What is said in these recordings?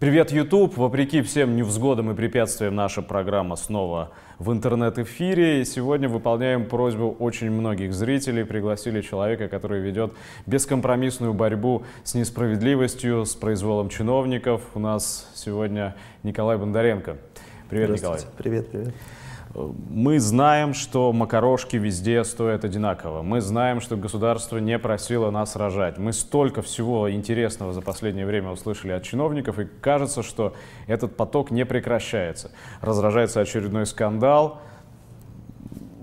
Привет, YouTube! Вопреки всем невзгодам и препятствиям наша программа снова в интернет-эфире. И сегодня выполняем просьбу очень многих зрителей. Пригласили человека, который ведет бескомпромиссную борьбу с несправедливостью, с произволом чиновников. У нас сегодня Николай Бондаренко. Привет, Николай. Привет, привет. Мы знаем, что макарошки везде стоят одинаково. Мы знаем, что государство не просило нас рожать. Мы столько всего интересного за последнее время услышали от чиновников, и кажется, что этот поток не прекращается. Разражается очередной скандал,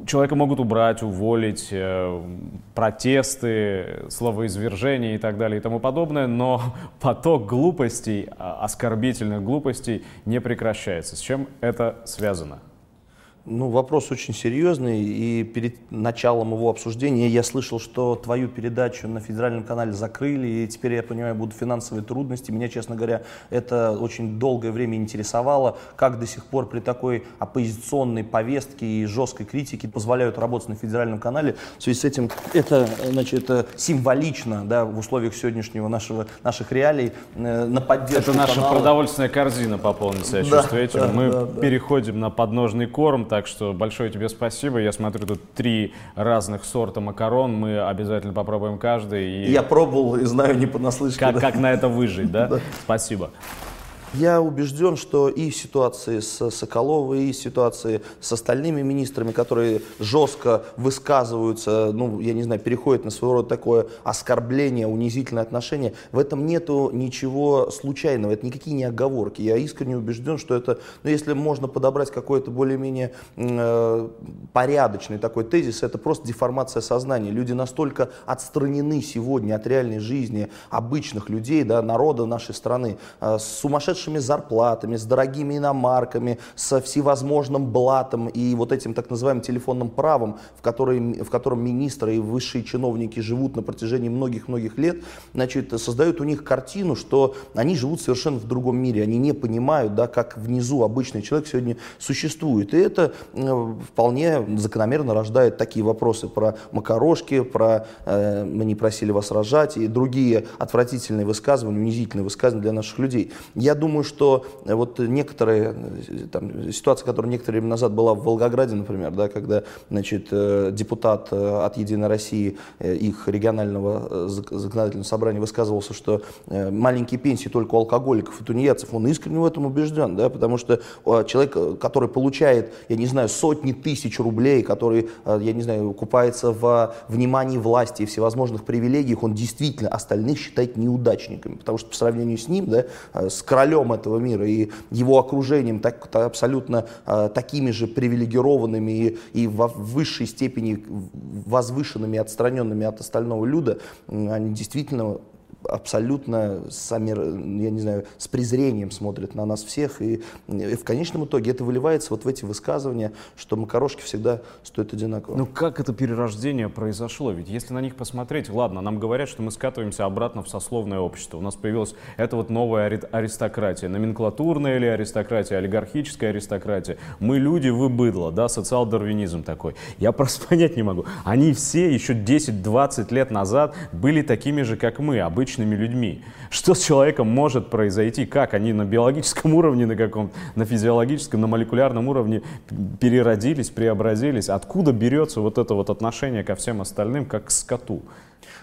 человека могут убрать, уволить, э, протесты, словоизвержения и так далее и тому подобное, но поток глупостей, а, оскорбительных глупостей не прекращается. С чем это связано? Ну, вопрос очень серьезный, и перед началом его обсуждения я слышал, что твою передачу на федеральном канале закрыли, и теперь, я понимаю, будут финансовые трудности. Меня, честно говоря, это очень долгое время интересовало, как до сих пор при такой оппозиционной повестке и жесткой критике позволяют работать на федеральном канале. В связи с этим это, значит, это символично да, в условиях сегодняшнего нашего, наших реалий э, на поддержку Это наша канала. продовольственная корзина пополнится, я Да, чувствую этим. да, Мы да, да. переходим на подножный корм, так что большое тебе спасибо. Я смотрю, тут три разных сорта макарон, мы обязательно попробуем каждый. И Я пробовал и знаю не понаслышке. как, да. как на это выжить, да? Спасибо. Я убежден, что и в ситуации с Соколовой, и в ситуации с остальными министрами, которые жестко высказываются, ну, я не знаю, переходят на своего рода такое оскорбление, унизительное отношение, в этом нету ничего случайного, это никакие не оговорки. Я искренне убежден, что это, ну, если можно подобрать какой-то более-менее э, порядочный такой тезис, это просто деформация сознания. Люди настолько отстранены сегодня от реальной жизни обычных людей, да, народа нашей страны, э, с сумасшедшими зарплатами, с дорогими иномарками, со всевозможным блатом и вот этим так называемым телефонным правом, в, который, в котором министры и высшие чиновники живут на протяжении многих-многих лет, значит, создают у них картину, что они живут совершенно в другом мире, они не понимают, да, как внизу обычный человек сегодня существует. И это э, вполне закономерно рождает такие вопросы про макарошки, про э, «мы не просили вас рожать» и другие отвратительные высказывания, унизительные высказывания для наших людей. Я думаю, что э, вот некоторые э, там, ситуация, которая некоторое время назад была в Волгограде, например, да, когда значит, э, депутат от «Единой России», их регионального зак- законодательного собрания высказывался, что маленькие пенсии только у алкоголиков и тунеядцев, он искренне в этом убежден, да, потому что человек, который получает, я не знаю, сотни тысяч рублей, который, я не знаю, купается в внимании власти и всевозможных привилегиях, он действительно остальных считает неудачниками, потому что по сравнению с ним, да, с королем этого мира и его окружением так, та- абсолютно э, такими же привилегированными и, и во высшей степени возвышенными, отстраненными от остального люда, они действительно абсолютно сами, я не знаю, с презрением смотрят на нас всех. И, и в конечном итоге это выливается вот в эти высказывания, что макарошки всегда стоят одинаково. Ну как это перерождение произошло? Ведь если на них посмотреть, ладно, нам говорят, что мы скатываемся обратно в сословное общество. У нас появилась эта вот новая ари- аристократия. Номенклатурная или аристократия, олигархическая аристократия. Мы люди, вы быдло, да, социал-дарвинизм такой. Я просто понять не могу. Они все еще 10-20 лет назад были такими же, как мы, обычными людьми. Что с человеком может произойти? Как они на биологическом уровне, на каком на физиологическом, на молекулярном уровне переродились, преобразились? Откуда берется вот это вот отношение ко всем остальным, как к скоту?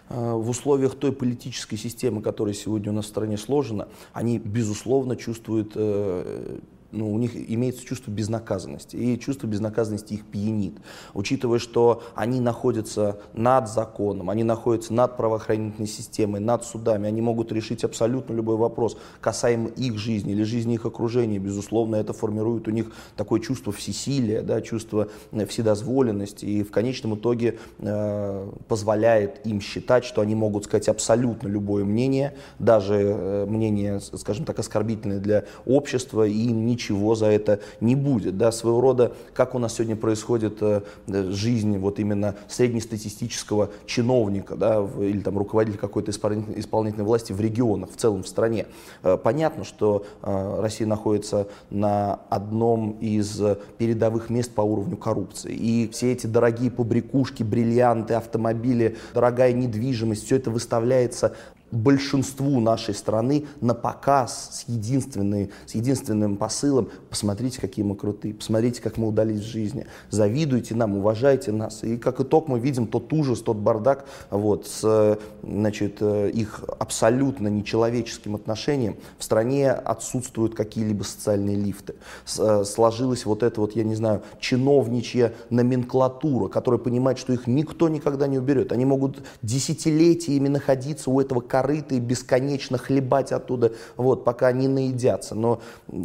Э, в условиях той политической системы, которая сегодня у нас в стране сложена, они, безусловно, чувствуют, э, ну, у них имеется чувство безнаказанности, и чувство безнаказанности их пьянит. Учитывая, что они находятся над законом, они находятся над правоохранительной системой, над судами, они могут решить абсолютно любой вопрос, касаемо их жизни или жизни их окружения. Безусловно, это формирует у них такое чувство всесилия, да, чувство э, вседозволенности, и в конечном итоге э, позволяет им считать, что они могут сказать абсолютно любое мнение, даже э, мнение, скажем так, оскорбительное для общества, и им ничего за это не будет. Да. Своего рода, как у нас сегодня происходит э, э, жизнь вот именно среднестатистического чиновника да, или там, руководителя какой-то исполнительной, власти в регионах, в целом в стране. Э, Понятно, что Россия находится на одном из передовых мест по уровню коррупции. И все эти дорогие побрякушки, бриллианты, автомобили, дорогая недвижимость, все это выставляется большинству нашей страны на показ с, единственной, с единственным посылом «посмотрите, какие мы крутые, посмотрите, как мы удались в жизни, завидуйте нам, уважайте нас». И как итог мы видим тот ужас, тот бардак вот, с значит, их абсолютно нечеловеческим отношением. В стране отсутствуют какие-либо социальные лифты. Сложилась вот эта вот, я не знаю, чиновничья номенклатура, которая понимает, что их никто никогда не уберет. Они могут десятилетиями находиться у этого корыта и бесконечно хлебать оттуда, вот, пока они наедятся. Но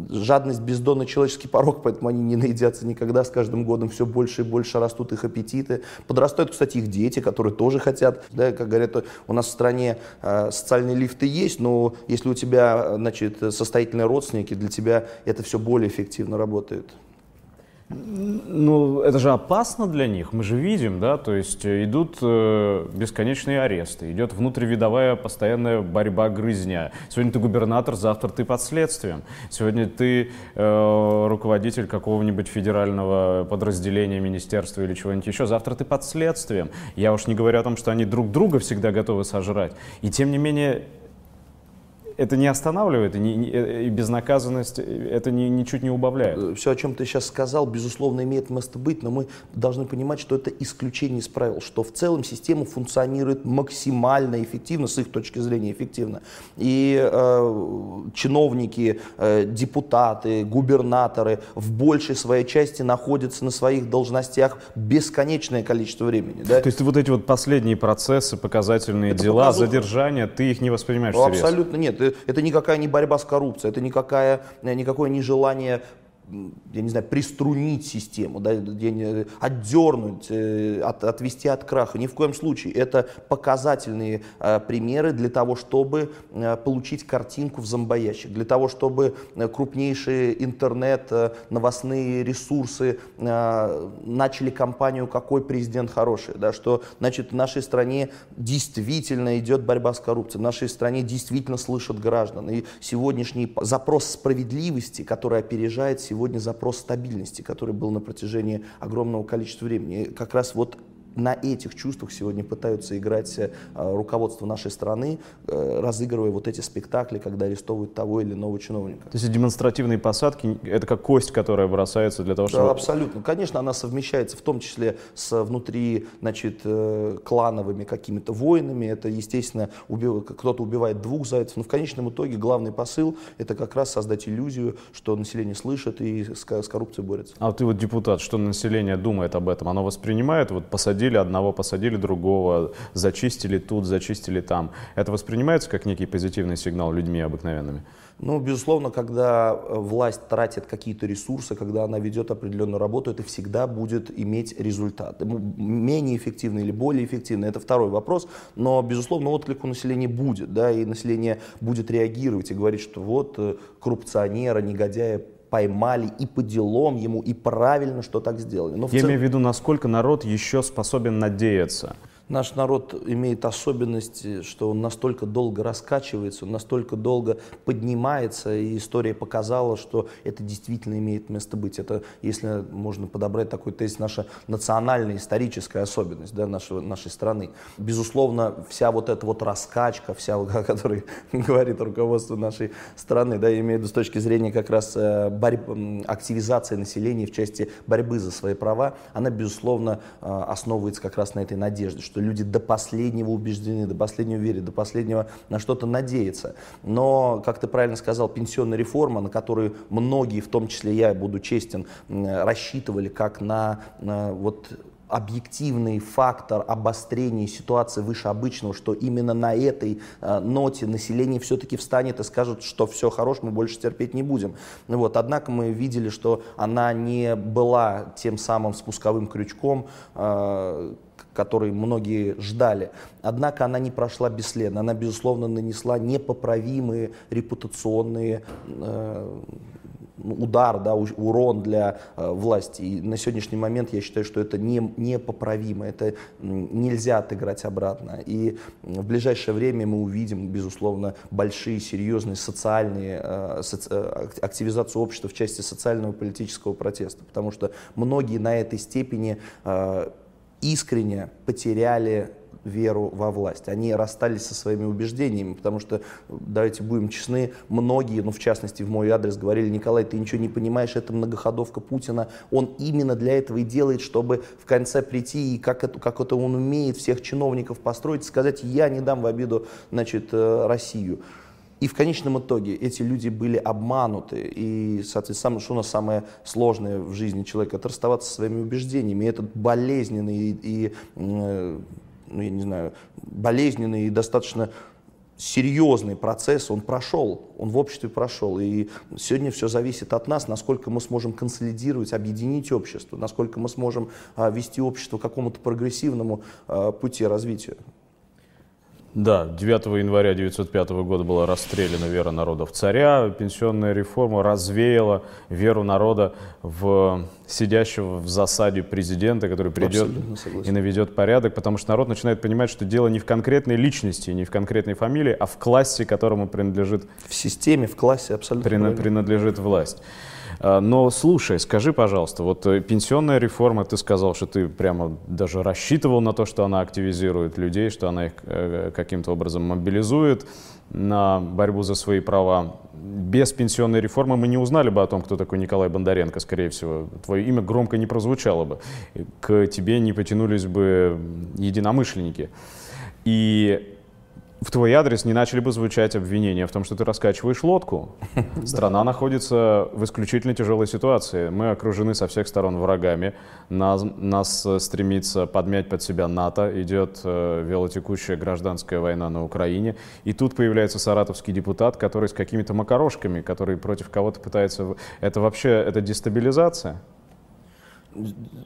жадность бездонный человеческий порог, поэтому они не наедятся никогда. С каждым годом все больше и больше растут их аппетиты. Подрастают, кстати, их дети, которые тоже хотят. Да, как говорят, у нас в стране э, социальные лифты есть, но если у тебя значит, состоятельные родственники, для тебя это все более эффективно работает. Ну, это же опасно для них, мы же видим, да, то есть э, идут э, бесконечные аресты, идет внутривидовая постоянная борьба грызня. Сегодня ты губернатор, завтра ты под следствием. Сегодня ты э, руководитель какого-нибудь федерального подразделения, министерства или чего-нибудь еще, завтра ты под следствием. Я уж не говорю о том, что они друг друга всегда готовы сожрать. И тем не менее, это не останавливает, и, не, и безнаказанность это не, ничуть не убавляет. Э, Все, о чем ты сейчас сказал, безусловно, имеет место быть, но мы должны понимать, что это исключение из правил, что в целом система функционирует максимально эффективно, с их точки зрения эффективно. И э, чиновники, э, депутаты, губернаторы в большей своей части находятся на своих должностях бесконечное количество времени. Да? То есть вот эти вот последние процессы, показательные это дела, показуха. задержания, ты их не воспринимаешь ну, всерьез? Абсолютно нет это никакая не борьба с коррупцией, это никакая, никакое нежелание я не знаю, приструнить систему, да, отдернуть, э, от, отвести от краха. Ни в коем случае. Это показательные э, примеры для того, чтобы э, получить картинку в зомбоящик, для того, чтобы э, крупнейшие интернет, э, новостные ресурсы э, начали кампанию «Какой президент хороший?», да, что значит, в нашей стране действительно идет борьба с коррупцией, в нашей стране действительно слышат граждан. И сегодняшний запрос справедливости, который опережает сегодня сегодня запрос стабильности, который был на протяжении огромного количества времени. И как раз вот на этих чувствах сегодня пытаются играть э, руководство нашей страны, э, разыгрывая вот эти спектакли, когда арестовывают того или иного чиновника. То есть демонстративные посадки — это как кость, которая бросается для того, чтобы... Да, абсолютно. Конечно, она совмещается в том числе с внутри, значит, э, клановыми какими-то войнами. Это, естественно, убив... кто-то убивает двух зайцев. Но в конечном итоге главный посыл — это как раз создать иллюзию, что население слышит и с коррупцией борется. А ты вот депутат, что население думает об этом? Оно воспринимает вот посадить посадили одного, посадили другого, зачистили тут, зачистили там. Это воспринимается как некий позитивный сигнал людьми обыкновенными? Ну, безусловно, когда э, власть тратит какие-то ресурсы, когда она ведет определенную работу, это всегда будет иметь результат. Менее эффективно или более эффективно, это второй вопрос, но, безусловно, отклик у населения будет, да, и население будет реагировать и говорить, что вот э, коррупционера, негодяя поймали и по делам ему, и правильно, что так сделали. Но Я цел... имею в виду, насколько народ еще способен надеяться. Наш народ имеет особенность, что он настолько долго раскачивается, он настолько долго поднимается, и история показала, что это действительно имеет место быть. Это, если можно подобрать такой тест, наша национальная историческая особенность да, нашего, нашей страны. Безусловно, вся вот эта вот раскачка, вся, о которой говорит руководство нашей страны, да, я с точки зрения как раз э, борьб, активизации населения в части борьбы за свои права, она, безусловно, э, основывается как раз на этой надежде, что что люди до последнего убеждены, до последнего верят, до последнего на что-то надеются. Но, как ты правильно сказал, пенсионная реформа, на которую многие, в том числе я, буду честен, рассчитывали как на, на вот объективный фактор обострения ситуации выше обычного, что именно на этой э, ноте население все-таки встанет и скажет, что все хорошо, мы больше терпеть не будем. Вот. Однако мы видели, что она не была тем самым спусковым крючком, э, который многие ждали. Однако она не прошла бесследно. Она, безусловно, нанесла непоправимые репутационные э, удар, да, урон для э, власти. И на сегодняшний момент я считаю, что это не, непоправимо, это нельзя отыграть обратно. И в ближайшее время мы увидим, безусловно, большие, серьезные социальные, э, соци, э, активизацию общества в части социального и политического протеста, потому что многие на этой степени э, искренне потеряли веру во власть. Они расстались со своими убеждениями, потому что, давайте будем честны, многие, ну в частности в мой адрес говорили, Николай, ты ничего не понимаешь, это многоходовка Путина, он именно для этого и делает, чтобы в конце прийти и как это, как это он умеет всех чиновников построить, сказать, я не дам в обиду значит, э, Россию. И в конечном итоге эти люди были обмануты. И, соответственно, что у нас самое сложное в жизни человека? Это расставаться со своими убеждениями. И этот болезненный и, э, ну, я не знаю, болезненный и достаточно серьезный процесс, он прошел, он в обществе прошел. И сегодня все зависит от нас, насколько мы сможем консолидировать, объединить общество, насколько мы сможем а, вести общество к какому-то прогрессивному а, пути развития. Да, 9 января 1905 года была расстреляна вера народа в царя. Пенсионная реформа развеяла веру народа в сидящего в засаде президента, который придет и наведет порядок, потому что народ начинает понимать, что дело не в конкретной личности, не в конкретной фамилии, а в классе, которому принадлежит... В системе, в классе абсолютно. Принадлежит власть. А, но слушай, скажи, пожалуйста, вот э, пенсионная реформа, ты сказал, что ты прямо даже рассчитывал на то, что она активизирует людей, что она их э, каким-то образом мобилизует на борьбу за свои права. Без пенсионной реформы мы не узнали бы о том, кто такой Николай Бондаренко, скорее всего. Твое имя громко не прозвучало бы. К тебе не потянулись бы единомышленники. И в твой адрес не начали бы звучать обвинения в том, что ты раскачиваешь лодку. Страна находится в исключительно тяжелой ситуации. Мы окружены со всех сторон врагами. Нас, нас э, стремится подмять под себя НАТО. Идет э, велотекущая гражданская война на Украине. И тут появляется саратовский депутат, который с какими-то макарошками, который против кого-то пытается... Это вообще, это дестабилизация?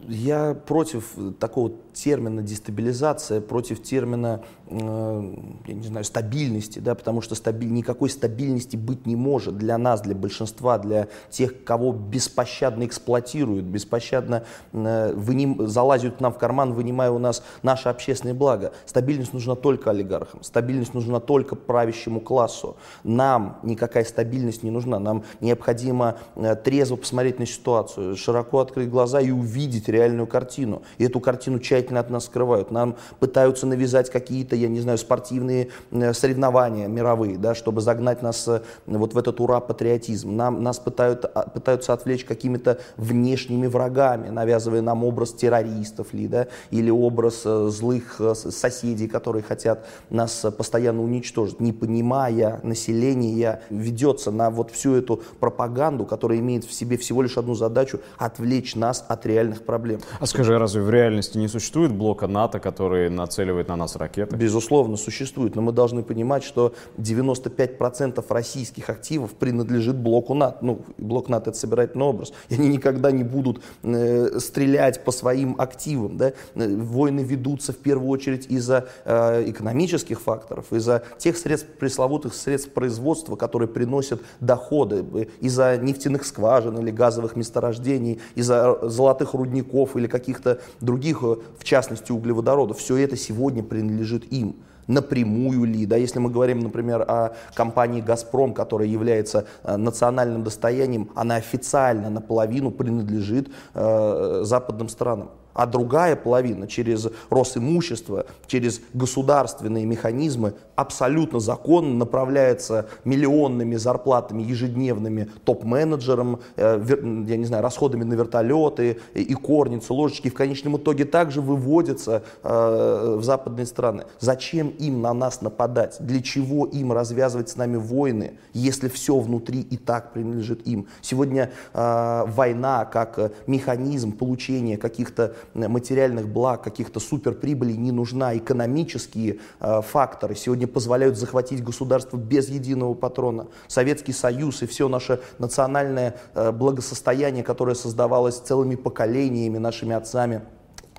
Я против такого термина дестабилизация, против термина, э, я не знаю, стабильности, да, потому что стабиль, никакой стабильности быть не может для нас, для большинства, для тех, кого беспощадно эксплуатируют, беспощадно э, выним, залазят нам в карман, вынимая у нас наше общественное благо. Стабильность нужна только олигархам, стабильность нужна только правящему классу. Нам никакая стабильность не нужна, нам необходимо э, трезво посмотреть на ситуацию, широко открыть глаза и увидеть реальную картину. И эту картину тщательно от нас скрывают. Нам пытаются навязать какие-то, я не знаю, спортивные э, соревнования мировые, да, чтобы загнать нас э, вот в этот ура-патриотизм. Нам, нас пытают, а, пытаются отвлечь какими-то внешними врагами, навязывая нам образ террористов ли, да, или образ э, злых соседей, которые хотят нас постоянно уничтожить, не понимая населения, ведется на вот всю эту пропаганду, которая имеет в себе всего лишь одну задачу – отвлечь нас от реальных проблем. А скажи, разве в реальности не существует блока НАТО, который нацеливает на нас ракеты? Безусловно, существует, но мы должны понимать, что 95% российских активов принадлежит блоку НАТО. Ну, блок НАТО это собирательный образ. И они никогда не будут э, стрелять по своим активам. Да? Э, войны ведутся в первую очередь из-за э, экономических факторов, из-за тех средств, пресловутых средств производства, которые приносят доходы, э, из-за нефтяных скважин или газовых месторождений, из-за золотых золотых рудников или каких-то других, э, в частности углеводородов, все это сегодня принадлежит им напрямую ли, да, если мы говорим, например, о компании «Газпром», которая является э, национальным достоянием, она официально наполовину принадлежит э, западным странам а другая половина через Росимущество, через государственные механизмы абсолютно законно направляется миллионными зарплатами ежедневными топ-менеджерам, э, я не знаю, расходами на вертолеты и корницы, ложечки, и в конечном итоге также выводятся э, в западные страны. Зачем им на нас нападать? Для чего им развязывать с нами войны, если все внутри и так принадлежит им? Сегодня э, война как механизм получения каких-то материальных благ, каких-то суперприбылей не нужна. Экономические э, факторы сегодня позволяют захватить государство без единого патрона. Советский Союз и все наше национальное э, благосостояние, которое создавалось целыми поколениями, нашими отцами,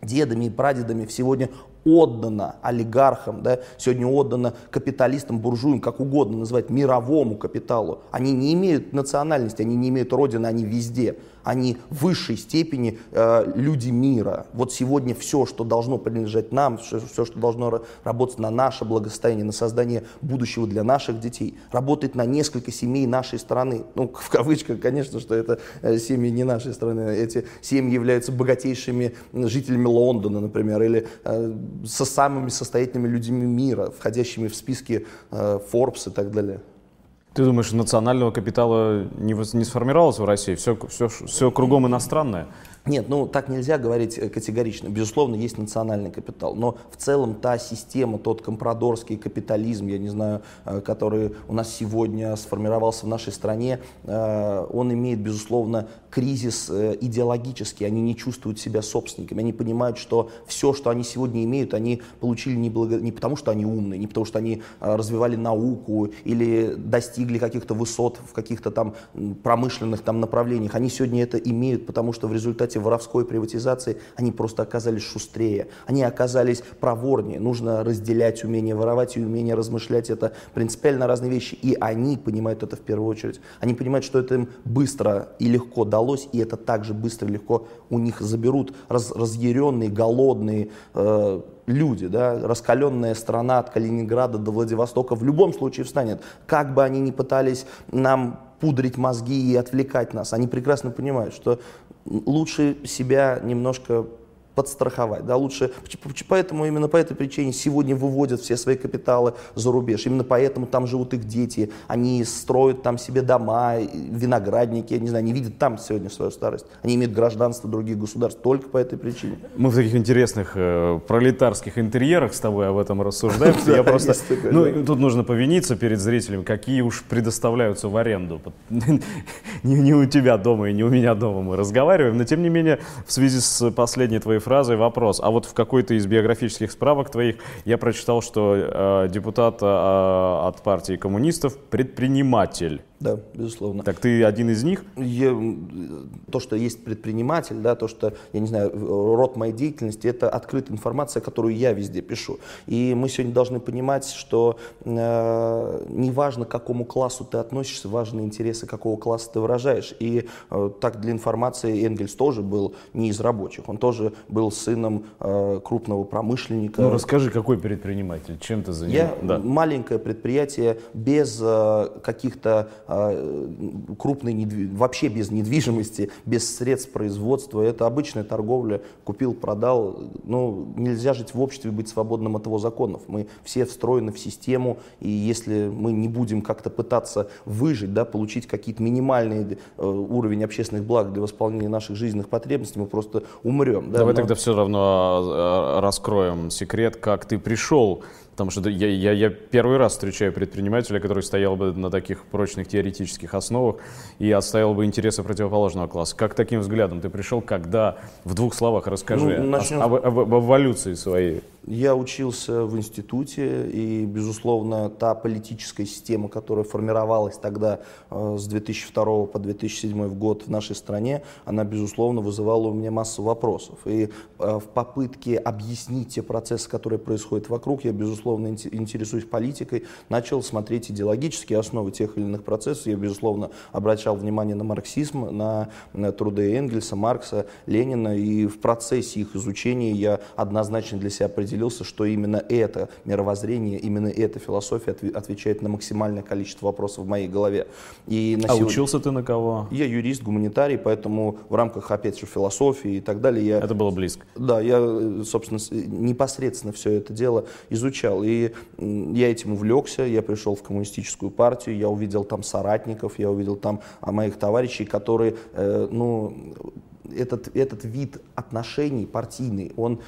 дедами и прадедами, сегодня отдано олигархам, да, сегодня отдано капиталистам, буржуям, как угодно называть, мировому капиталу. Они не имеют национальности, они не имеют родины, они везде они в высшей степени э, люди мира. Вот сегодня все, что должно принадлежать нам, все, все, что должно работать на наше благосостояние, на создание будущего для наших детей, работает на несколько семей нашей страны. Ну, в кавычках, конечно, что это э, семьи не нашей страны. Эти семьи являются богатейшими жителями Лондона, например, или э, со самыми состоятельными людьми мира, входящими в списки э, Forbes и так далее. Ты думаешь, национального капитала не, не сформировалось в России? Все, все, все кругом иностранное? Нет, ну так нельзя говорить э, категорично. Безусловно, есть национальный капитал, но в целом та система, тот компрадорский капитализм, я не знаю, э, который у нас сегодня сформировался в нашей стране, э, он имеет, безусловно, кризис идеологический. Они не чувствуют себя собственниками, они понимают, что все, что они сегодня имеют, они получили не, благо... не потому, что они умные, не потому, что они развивали науку или достигли каких-то высот в каких-то там промышленных там направлениях. Они сегодня это имеют, потому что в результате результате воровской приватизации они просто оказались шустрее, они оказались проворнее. Нужно разделять умение воровать и умение размышлять. Это принципиально разные вещи. И они понимают это в первую очередь. Они понимают, что это им быстро и легко далось, и это также быстро и легко у них заберут раз, разъяренные, голодные, э, люди, да, раскаленная страна от Калининграда до Владивостока в любом случае встанет. Как бы они ни пытались нам пудрить мозги и отвлекать нас, они прекрасно понимают, что лучше себя немножко подстраховать. Да, лучше, поэтому именно по этой причине сегодня выводят все свои капиталы за рубеж. Именно поэтому там живут их дети. Они строят там себе дома, виноградники, не знаю, они видят там сегодня свою старость. Они имеют гражданство других государств только по этой причине. Мы в таких интересных э, пролетарских интерьерах с тобой об этом рассуждаем. Я просто, ну, тут нужно повиниться перед зрителями, какие уж предоставляются в аренду. Не у тебя дома и не у меня дома мы разговариваем, но тем не менее в связи с последней твоей фразой вопрос. А вот в какой-то из биографических справок твоих я прочитал, что э, депутат э, от партии коммунистов предприниматель. Да, безусловно. Так ты один из них? Я, то, что есть предприниматель, да, то, что, я не знаю, род моей деятельности, это открытая информация, которую я везде пишу. И мы сегодня должны понимать, что э, неважно, к какому классу ты относишься, важны интересы какого класса ты выражаешь. И э, так для информации Энгельс тоже был не из рабочих, он тоже был сыном э, крупного промышленника. Ну расскажи, какой предприниматель, чем ты занимаешься? Я да. маленькое предприятие без э, каких-то а, крупной, вообще без недвижимости, без средств производства. Это обычная торговля, купил, продал. Ну, нельзя жить в обществе и быть свободным от его законов. Мы все встроены в систему, и если мы не будем как-то пытаться выжить, да, получить какие-то минимальные э, уровень общественных благ для восполнения наших жизненных потребностей, мы просто умрем. Да? Давай Но... тогда все равно а, раскроем секрет, как ты пришел Потому что я, я, я первый раз встречаю предпринимателя, который стоял бы на таких прочных теоретических основах и отстоял бы интересы противоположного класса. Как таким взглядом ты пришел, когда, в двух словах расскажи ну, начнем... об, об, об эволюции своей? Я учился в институте, и, безусловно, та политическая система, которая формировалась тогда э, с 2002 по 2007 год в нашей стране, она, безусловно, вызывала у меня массу вопросов. И э, в попытке объяснить те процессы, которые происходят вокруг, я, безусловно, интересуюсь политикой, начал смотреть идеологические основы тех или иных процессов. Я, безусловно, обращал внимание на марксизм, на, труды Энгельса, Маркса, Ленина, и в процессе их изучения я однозначно для себя определил, определился, что именно это мировоззрение, именно эта философия отвечает на максимальное количество вопросов в моей голове. И на а сегодня... учился ты на кого? Я юрист, гуманитарий, поэтому в рамках, опять же, философии и так далее я... Это было близко? Да, я, собственно, непосредственно все это дело изучал. И я этим увлекся, я пришел в коммунистическую партию, я увидел там соратников, я увидел там а, моих товарищей, которые, э, ну, этот, этот вид отношений партийный, он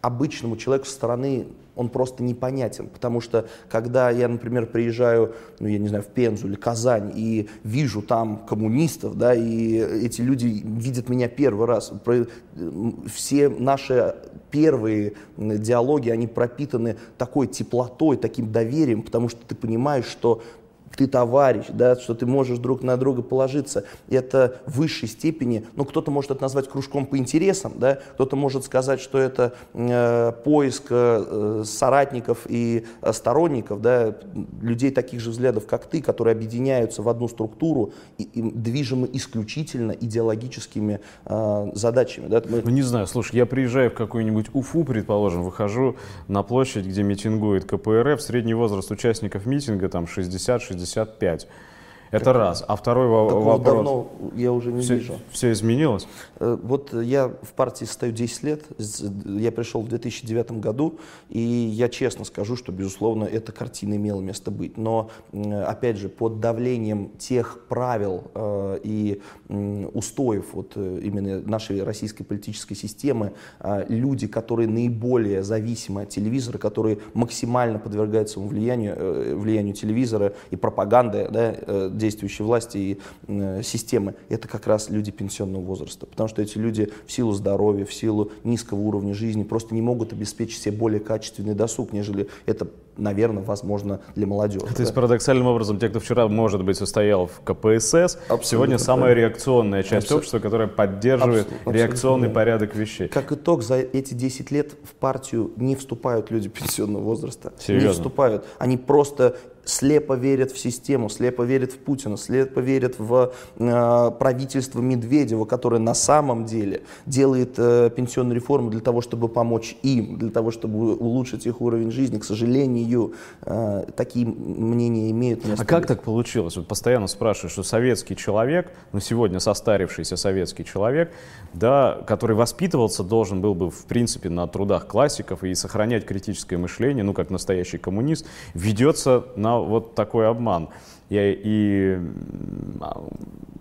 обычному человеку со стороны он просто непонятен, потому что когда я, например, приезжаю, ну, я не знаю, в Пензу или Казань и вижу там коммунистов, да, и эти люди видят меня первый раз, все наши первые диалоги, они пропитаны такой теплотой, таким доверием, потому что ты понимаешь, что ты товарищ, да, что ты можешь друг на друга положиться. Это в высшей степени, ну, кто-то может это назвать кружком по интересам, да, кто-то может сказать, что это э, поиск э, соратников и э, сторонников, да, людей таких же взглядов, как ты, которые объединяются в одну структуру и, и движимы исключительно идеологическими э, задачами. Да. Мы... Ну, не знаю, слушай, я приезжаю в какую-нибудь Уфу, предположим, выхожу на площадь, где митингует КПРФ, средний возраст участников митинга там 60-60 65. Это раз. А второй Такого вопрос. давно я уже не все, вижу. все изменилось? Э, Вот я в партии состою 10 лет, я пришел в 2009 году, и я честно скажу, что, безусловно, эта картина имела место быть. Но, опять же, под давлением тех правил э, и устоев вот, э, именно нашей российской политической системы, люди, которые наиболее зависимы от телевизора, которые максимально подвергаются влиянию, влиянию телевизора и пропаганды да, действующей власти и э, системы, это как раз люди пенсионного возраста. Потому что эти люди в силу здоровья, в силу низкого уровня жизни просто не могут обеспечить себе более качественный досуг, нежели это, наверное, возможно для молодежи. То есть да. парадоксальным образом, те, кто вчера, может быть, состоял в КПСС, сегодня самая правильно. реакционная часть Абсо- общества, которая поддерживает Абсо- абсолютно реакционный верно. порядок вещей. Как итог, за эти 10 лет в партию не вступают люди пенсионного возраста. Серьезно? Не вступают. Они просто слепо верят в систему, слепо верят в Путина, слепо верят в э, правительство Медведева, которое на самом деле делает э, пенсионную реформу для того, чтобы помочь им, для того, чтобы улучшить их уровень жизни. К сожалению, э, такие мнения имеют место А как так получилось? Вот постоянно спрашивают, что советский человек, ну сегодня состарившийся советский человек, да, который воспитывался, должен был бы в принципе на трудах классиков и сохранять критическое мышление, ну как настоящий коммунист, ведется на вот такой обман и, и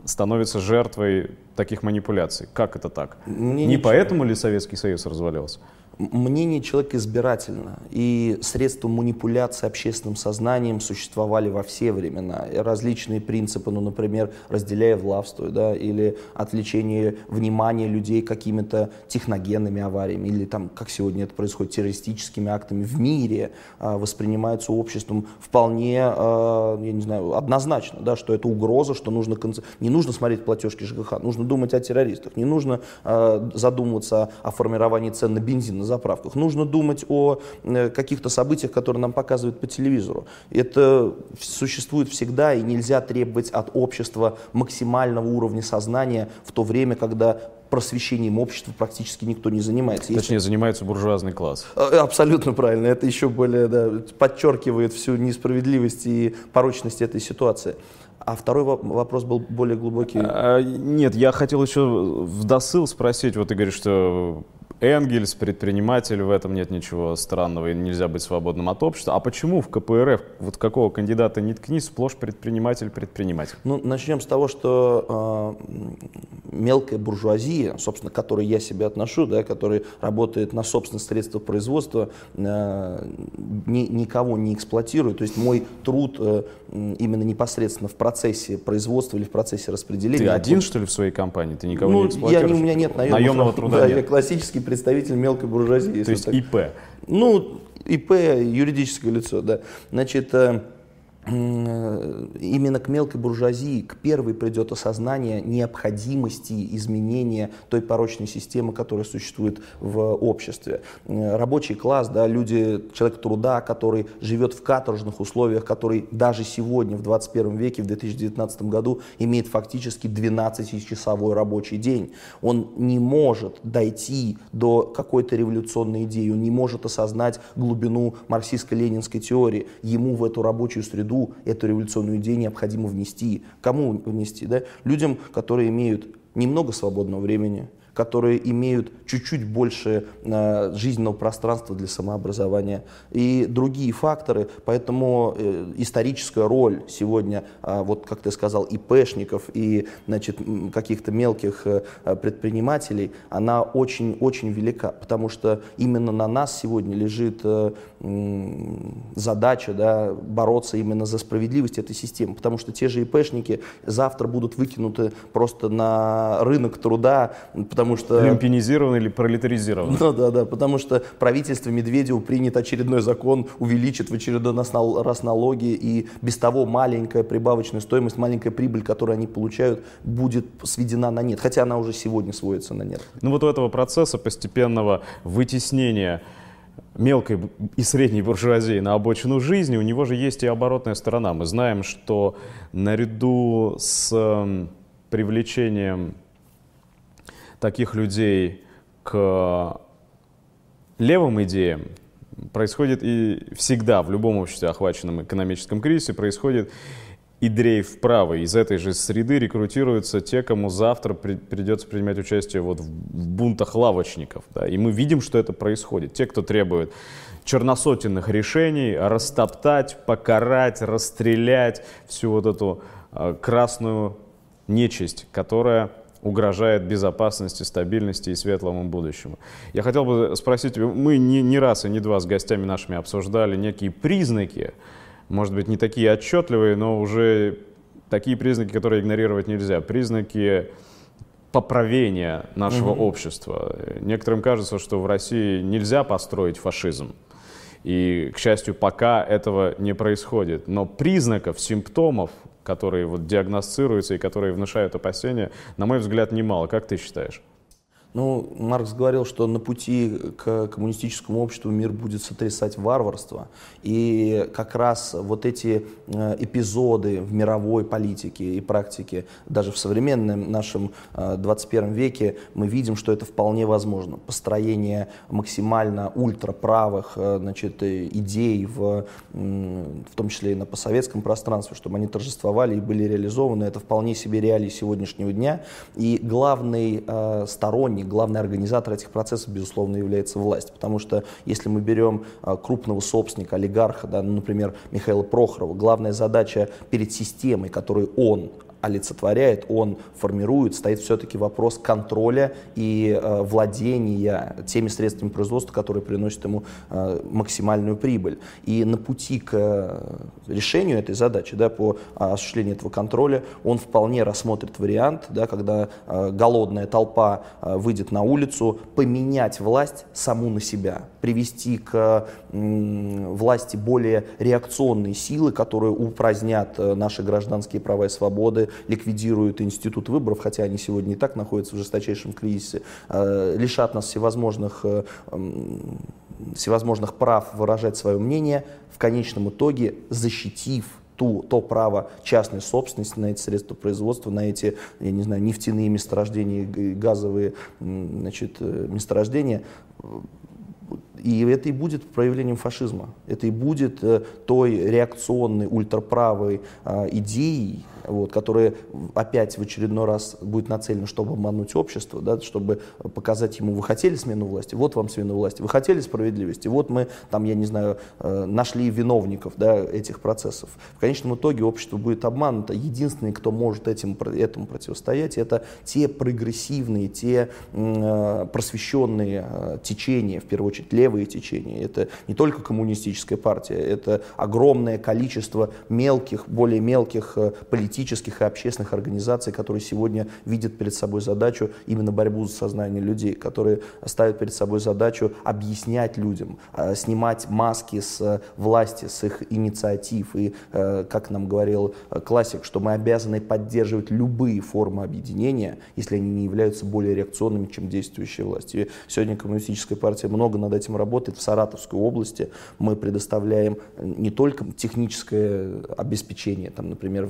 становится жертвой таких манипуляций. Как это так? Мне Не ничего- поэтому ли Советский Союз развалился? Мнение человека избирательно, и средства манипуляции общественным сознанием существовали во все времена. Различные принципы, ну, например, разделяя властвуй, да, или отвлечение внимания людей какими-то техногенными авариями, или там, как сегодня это происходит, террористическими актами в мире, а, воспринимаются обществом вполне, а, я не знаю, однозначно, да, что это угроза, что нужно, конце- не нужно смотреть платежки ЖКХ, нужно думать о террористах, не нужно а, задумываться о формировании цен на бензин на заправках, нужно думать о э, каких-то событиях, которые нам показывают по телевизору. Это существует всегда, и нельзя требовать от общества максимального уровня сознания в то время, когда просвещением общества практически никто не занимается. Точнее, занимается буржуазный класс. Э, Абсолютно правильно. Это еще более да, подчеркивает всю несправедливость и порочность этой ситуации. А второй во- вопрос был более глубокий. А, Нет, я хотел еще в досыл спросить, вот ты говоришь, что Энгельс, предприниматель, в этом нет ничего странного и нельзя быть свободным от общества. А почему в КПРФ, вот какого кандидата не ткни, сплошь предприниматель-предприниматель? Ну, начнем с того, что э, мелкая буржуазия, собственно, к которой я себя отношу, да, которая работает на собственных средствах производства, э, ни- никого не эксплуатирует. То есть мой труд э, именно непосредственно в процессе производства или в процессе распределения. Ты один, что ли, в своей компании? Ты никого Ну, не я, эксплуатируешь? не- у меня нет наемного, Наемного труда Да, нет. я классический представитель мелкой буржуазии. То есть так. ИП. Ну, ИП, юридическое лицо, да. Значит, э, именно к мелкой буржуазии, к первой придет осознание необходимости изменения той порочной системы, которая существует в обществе. Э, Рабочий класс, да, люди, человек труда, который живет в каторжных условиях, который даже сегодня, в 21 веке, в 2019 году, имеет фактически 12-часовой рабочий день. Он не может дойти до какой-то революционной идеи, он не может осознать глубину марксистско-ленинской теории. Ему в эту рабочую среду эту революционную идею необходимо внести. Кому внести? Да? Людям, которые имеют немного свободного времени, которые имеют чуть-чуть больше э, жизненного пространства для самообразования и другие факторы. Поэтому э, историческая роль сегодня, э, вот как ты сказал, ИПшников и значит, каких-то мелких э, предпринимателей, она очень-очень велика, потому что именно на нас сегодня лежит э, задача да, бороться именно за справедливость этой системы, потому что те же ИПшники завтра будут выкинуты просто на рынок труда, потому что... Люмпинизирован или пролетаризирован? Ну да, да, потому что правительство Медведева принят очередной закон, увеличит в очередной раз налоги, и без того маленькая прибавочная стоимость, маленькая прибыль, которую они получают, будет сведена на нет, хотя она уже сегодня сводится на нет. Ну вот у этого процесса постепенного вытеснения мелкой и средней буржуазии на обочину жизни, у него же есть и оборотная сторона. Мы знаем, что наряду с эм, привлечением таких людей к левым идеям происходит и всегда в любом обществе, охваченном экономическом кризисе, происходит и дрейф вправо. Из этой же среды рекрутируются те, кому завтра при, придется принимать участие вот в, в бунтах лавочников. Да? И мы видим, что это происходит. Те, кто требует черносотенных решений, растоптать, покарать, расстрелять всю вот эту э, красную нечисть, которая угрожает безопасности, стабильности и светлому будущему. Я хотел бы спросить, мы не, не раз и не два с гостями нашими обсуждали некие признаки, может быть, не такие отчетливые, но уже такие признаки, которые игнорировать нельзя. Признаки поправения нашего угу. общества. Некоторым кажется, что в России нельзя построить фашизм. И, к счастью, пока этого не происходит. Но признаков, симптомов, которые вот диагностируются и которые внушают опасения, на мой взгляд, немало. Как ты считаешь? Ну, Маркс говорил, что на пути к коммунистическому обществу мир будет сотрясать варварство. И как раз вот эти э, эпизоды в мировой политике и практике, даже в современном нашем 21 э, веке, мы видим, что это вполне возможно. Построение максимально ультраправых э, значит, идей, в, в том числе и на постсоветском пространстве, чтобы они торжествовали и были реализованы, это вполне себе реалии сегодняшнего дня. И главный сторонник главный организатор этих процессов, безусловно, является власть. Потому что если мы берем а, крупного собственника, олигарха, да, ну, например, Михаила Прохорова, главная задача перед системой, которую он олицетворяет, он формирует, стоит все-таки вопрос контроля и э, владения теми средствами производства, которые приносят ему э, максимальную прибыль. И на пути к э, решению этой задачи, да, по осуществлению этого контроля, он вполне рассмотрит вариант, да, когда э, голодная толпа э, выйдет на улицу, поменять власть саму на себя, привести к э, власти более реакционные силы, которые упразднят э, наши гражданские права и свободы, ликвидируют институт выборов, хотя они сегодня и так находятся в жесточайшем кризисе, э, лишат нас всевозможных э, всевозможных прав выражать свое мнение, в конечном итоге защитив ту, то право частной собственности на эти средства производства, на эти, я не знаю, нефтяные месторождения, газовые значит, э, месторождения, и это и будет проявлением фашизма. Это и будет той реакционной ультраправой идеей, вот, которая опять в очередной раз будет нацелена, чтобы обмануть общество, да, чтобы показать ему, вы хотели смену власти, вот вам смена власти, вы хотели справедливости, вот мы, там, я не знаю, э, нашли виновников да, этих процессов. В конечном итоге общество будет обмануто. Единственный, кто может этим, этому противостоять, это те прогрессивные, те э, просвещенные э, течения, в первую очередь течения. Это не только коммунистическая партия, это огромное количество мелких, более мелких политических политических и общественных организаций, которые сегодня видят перед собой задачу именно борьбу за сознание людей, которые ставят перед собой задачу объяснять людям, э, снимать маски с э, власти, с их инициатив. И, э, как нам говорил классик, что мы обязаны поддерживать любые формы объединения, если они не являются более реакционными, чем действующая власть. И сегодня коммунистическая партия много над этим работает. В Саратовской области мы предоставляем не только техническое обеспечение, там, например,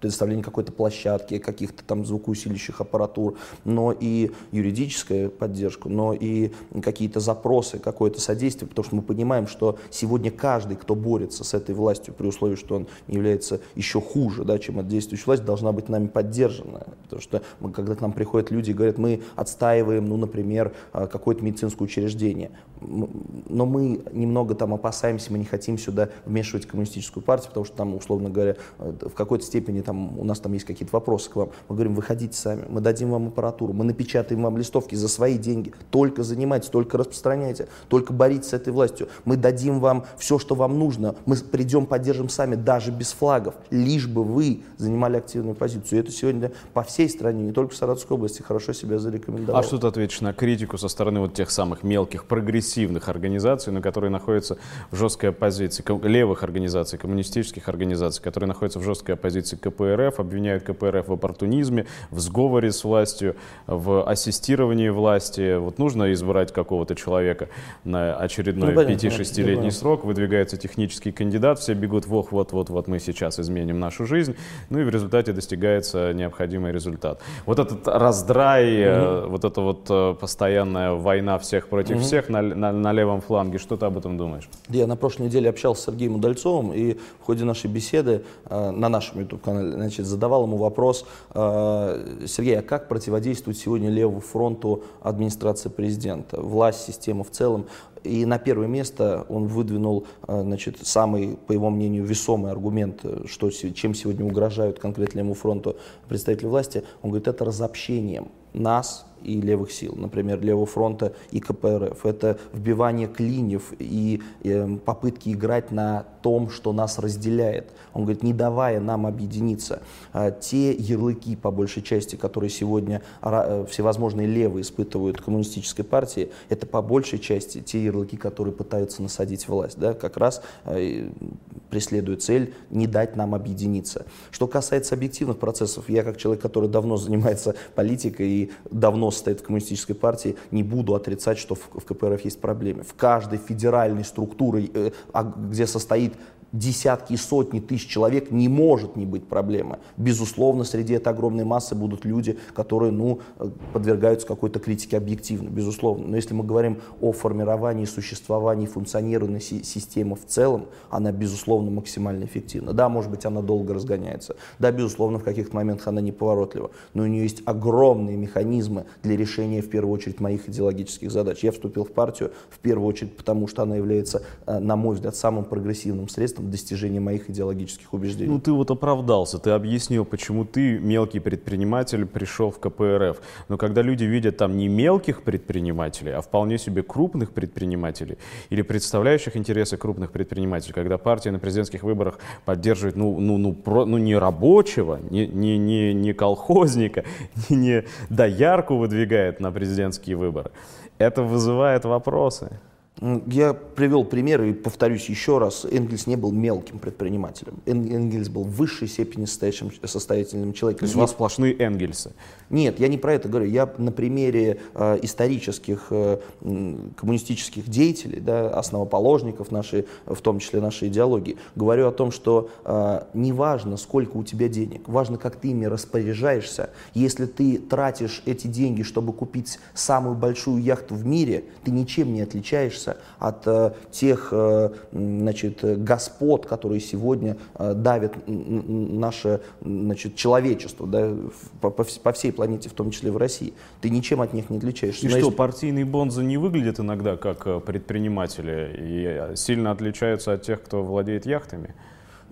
предоставление какой-то площадки, каких-то там звукоусиливающих аппаратур, но и юридическую поддержку, но и какие-то запросы, какое-то содействие, потому что мы понимаем, что сегодня каждый, кто борется с этой властью, при условии, что он является еще хуже, да, чем от действующей власти, должна быть нами поддержана. Потому что мы, когда к нам приходят люди и говорят, мы отстаиваем, ну, например, а, какое-то медицинское учреждение, но мы немного там опасаемся, мы не хотим сюда вмешивать коммунистическую партию, потому что там, условно говоря, э, в какой-то степени там, у нас там есть какие-то вопросы к вам. Мы говорим, выходите сами, мы дадим вам аппаратуру, мы напечатаем вам листовки за свои деньги. Только занимайтесь, только распространяйте, только боритесь с этой властью. Мы дадим вам все, что вам нужно. Мы придем, поддержим сами, даже без флагов, лишь бы вы занимали активную позицию. И это сегодня по всей стране, не только в Саратовской области, хорошо себя зарекомендовало. А что ты ответишь на критику со стороны вот тех самых мелких прогрессивных организаций, на которые находятся в жесткой оппозиции, левых организаций, коммунистических организаций, которые находятся в жесткой оппозиции позиции КПРФ, обвиняют КПРФ в оппортунизме, в сговоре с властью, в ассистировании власти. Вот нужно избрать какого-то человека на очередной ну, 5-6-летний срок, выдвигается технический кандидат, все бегут, вот, вот, вот, вот мы сейчас изменим нашу жизнь, ну и в результате достигается необходимый результат. Вот этот раздрай, угу. вот эта вот э, постоянная война всех против угу. всех на, на, на левом фланге, что ты об этом думаешь? Я на прошлой неделе общался с Сергеем Удальцовым, и в ходе нашей беседы э, на нашем YouTube-канале значит, задавал ему вопрос, э, Сергей, а как противодействует сегодня левому фронту администрация президента, власть, система в целом? И на первое место он выдвинул э, значит, самый, по его мнению, весомый аргумент, э, что, чем сегодня угрожают конкретно левому фронту представители власти. Он говорит, это разобщением нас и левых сил, например, Левого фронта и КПРФ. Это вбивание клиньев и э, попытки играть на том, что нас разделяет. Он говорит, не давая нам объединиться. А, те ярлыки, по большей части, которые сегодня э, всевозможные левые испытывают коммунистической партии, это по большей части те ярлыки, которые пытаются насадить власть. Да? Как раз э, преследует цель не дать нам объединиться. Что касается объективных процессов, я как человек, который давно занимается политикой и давно состоит в коммунистической партии, не буду отрицать, что в, в КПРФ есть проблемы. В каждой федеральной структуре, э, а, где состоит десятки и сотни тысяч человек не может не быть проблемы. Безусловно, среди этой огромной массы будут люди, которые ну, подвергаются какой-то критике объективно, безусловно. Но если мы говорим о формировании, существовании, функционировании системы в целом, она, безусловно, максимально эффективна. Да, может быть, она долго разгоняется. Да, безусловно, в каких-то моментах она неповоротлива. Но у нее есть огромные механизмы для решения, в первую очередь, моих идеологических задач. Я вступил в партию, в первую очередь, потому что она является, э, на мой взгляд, самым прогрессивным средством средством достижения моих идеологических убеждений. Ну, ты вот оправдался, ты объяснил, почему ты, мелкий предприниматель, пришел в КПРФ. Но когда люди видят там не мелких предпринимателей, а вполне себе крупных предпринимателей или представляющих интересы крупных предпринимателей, когда партия на президентских выборах поддерживает, ну, ну, ну, про, ну не рабочего, не, не, не, не колхозника, не, не доярку выдвигает на президентские выборы, это вызывает вопросы. Я привел пример и повторюсь еще раз. Энгельс не был мелким предпринимателем. Энгельс был в высшей степени состоятельным человеком. То есть у вас сплошные Энгельсы? Нет, я не про это говорю. Я на примере э, исторических э, коммунистических деятелей, да, основоположников нашей, в том числе нашей идеологии, говорю о том, что э, не важно, сколько у тебя денег, важно, как ты ими распоряжаешься. Если ты тратишь эти деньги, чтобы купить самую большую яхту в мире, ты ничем не отличаешься отличаешься от э, тех э, значит, господ, которые сегодня э, давят наше значит, человечество да, по, по всей планете, в том числе в России. Ты ничем от них не отличаешься. И Но что, если... партийные бонзы не выглядят иногда как предприниматели и сильно отличаются от тех, кто владеет яхтами?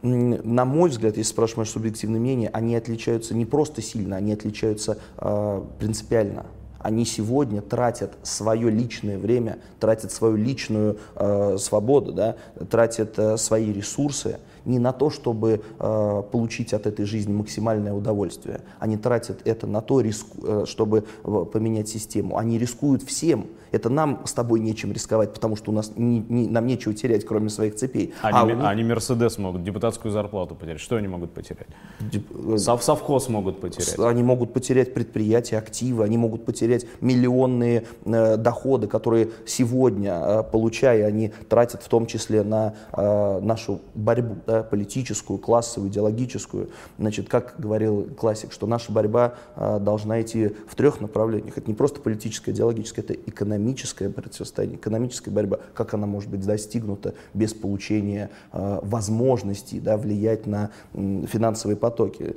на мой взгляд, если спрашиваешь мое субъективное мнение, они отличаются не просто сильно, они отличаются э, принципиально они сегодня тратят свое личное время, тратят свою личную э, свободу, да, тратят э, свои ресурсы не на то, чтобы э, получить от этой жизни максимальное удовольствие. Они тратят это на то, риску, э, чтобы поменять систему. Они рискуют всем. Это нам с тобой нечем рисковать, потому что у нас не, не, нам нечего терять, кроме своих цепей. Они, а они Мерседес могут, депутатскую зарплату потерять. Что они могут потерять? Деп... Э, Сов, совхоз могут потерять. Они могут потерять предприятия, активы, они могут потерять миллионные э, доходы, которые сегодня, э, получая, они тратят в том числе на э, нашу борьбу. Да, политическую, классовую, идеологическую. Значит, как говорил классик, что наша борьба а, должна идти в трех направлениях. Это не просто политическая, идеологическая, это экономическое противостояние, экономическая борьба. Как она может быть достигнута без получения а, возможностей да, влиять на м, финансовые потоки.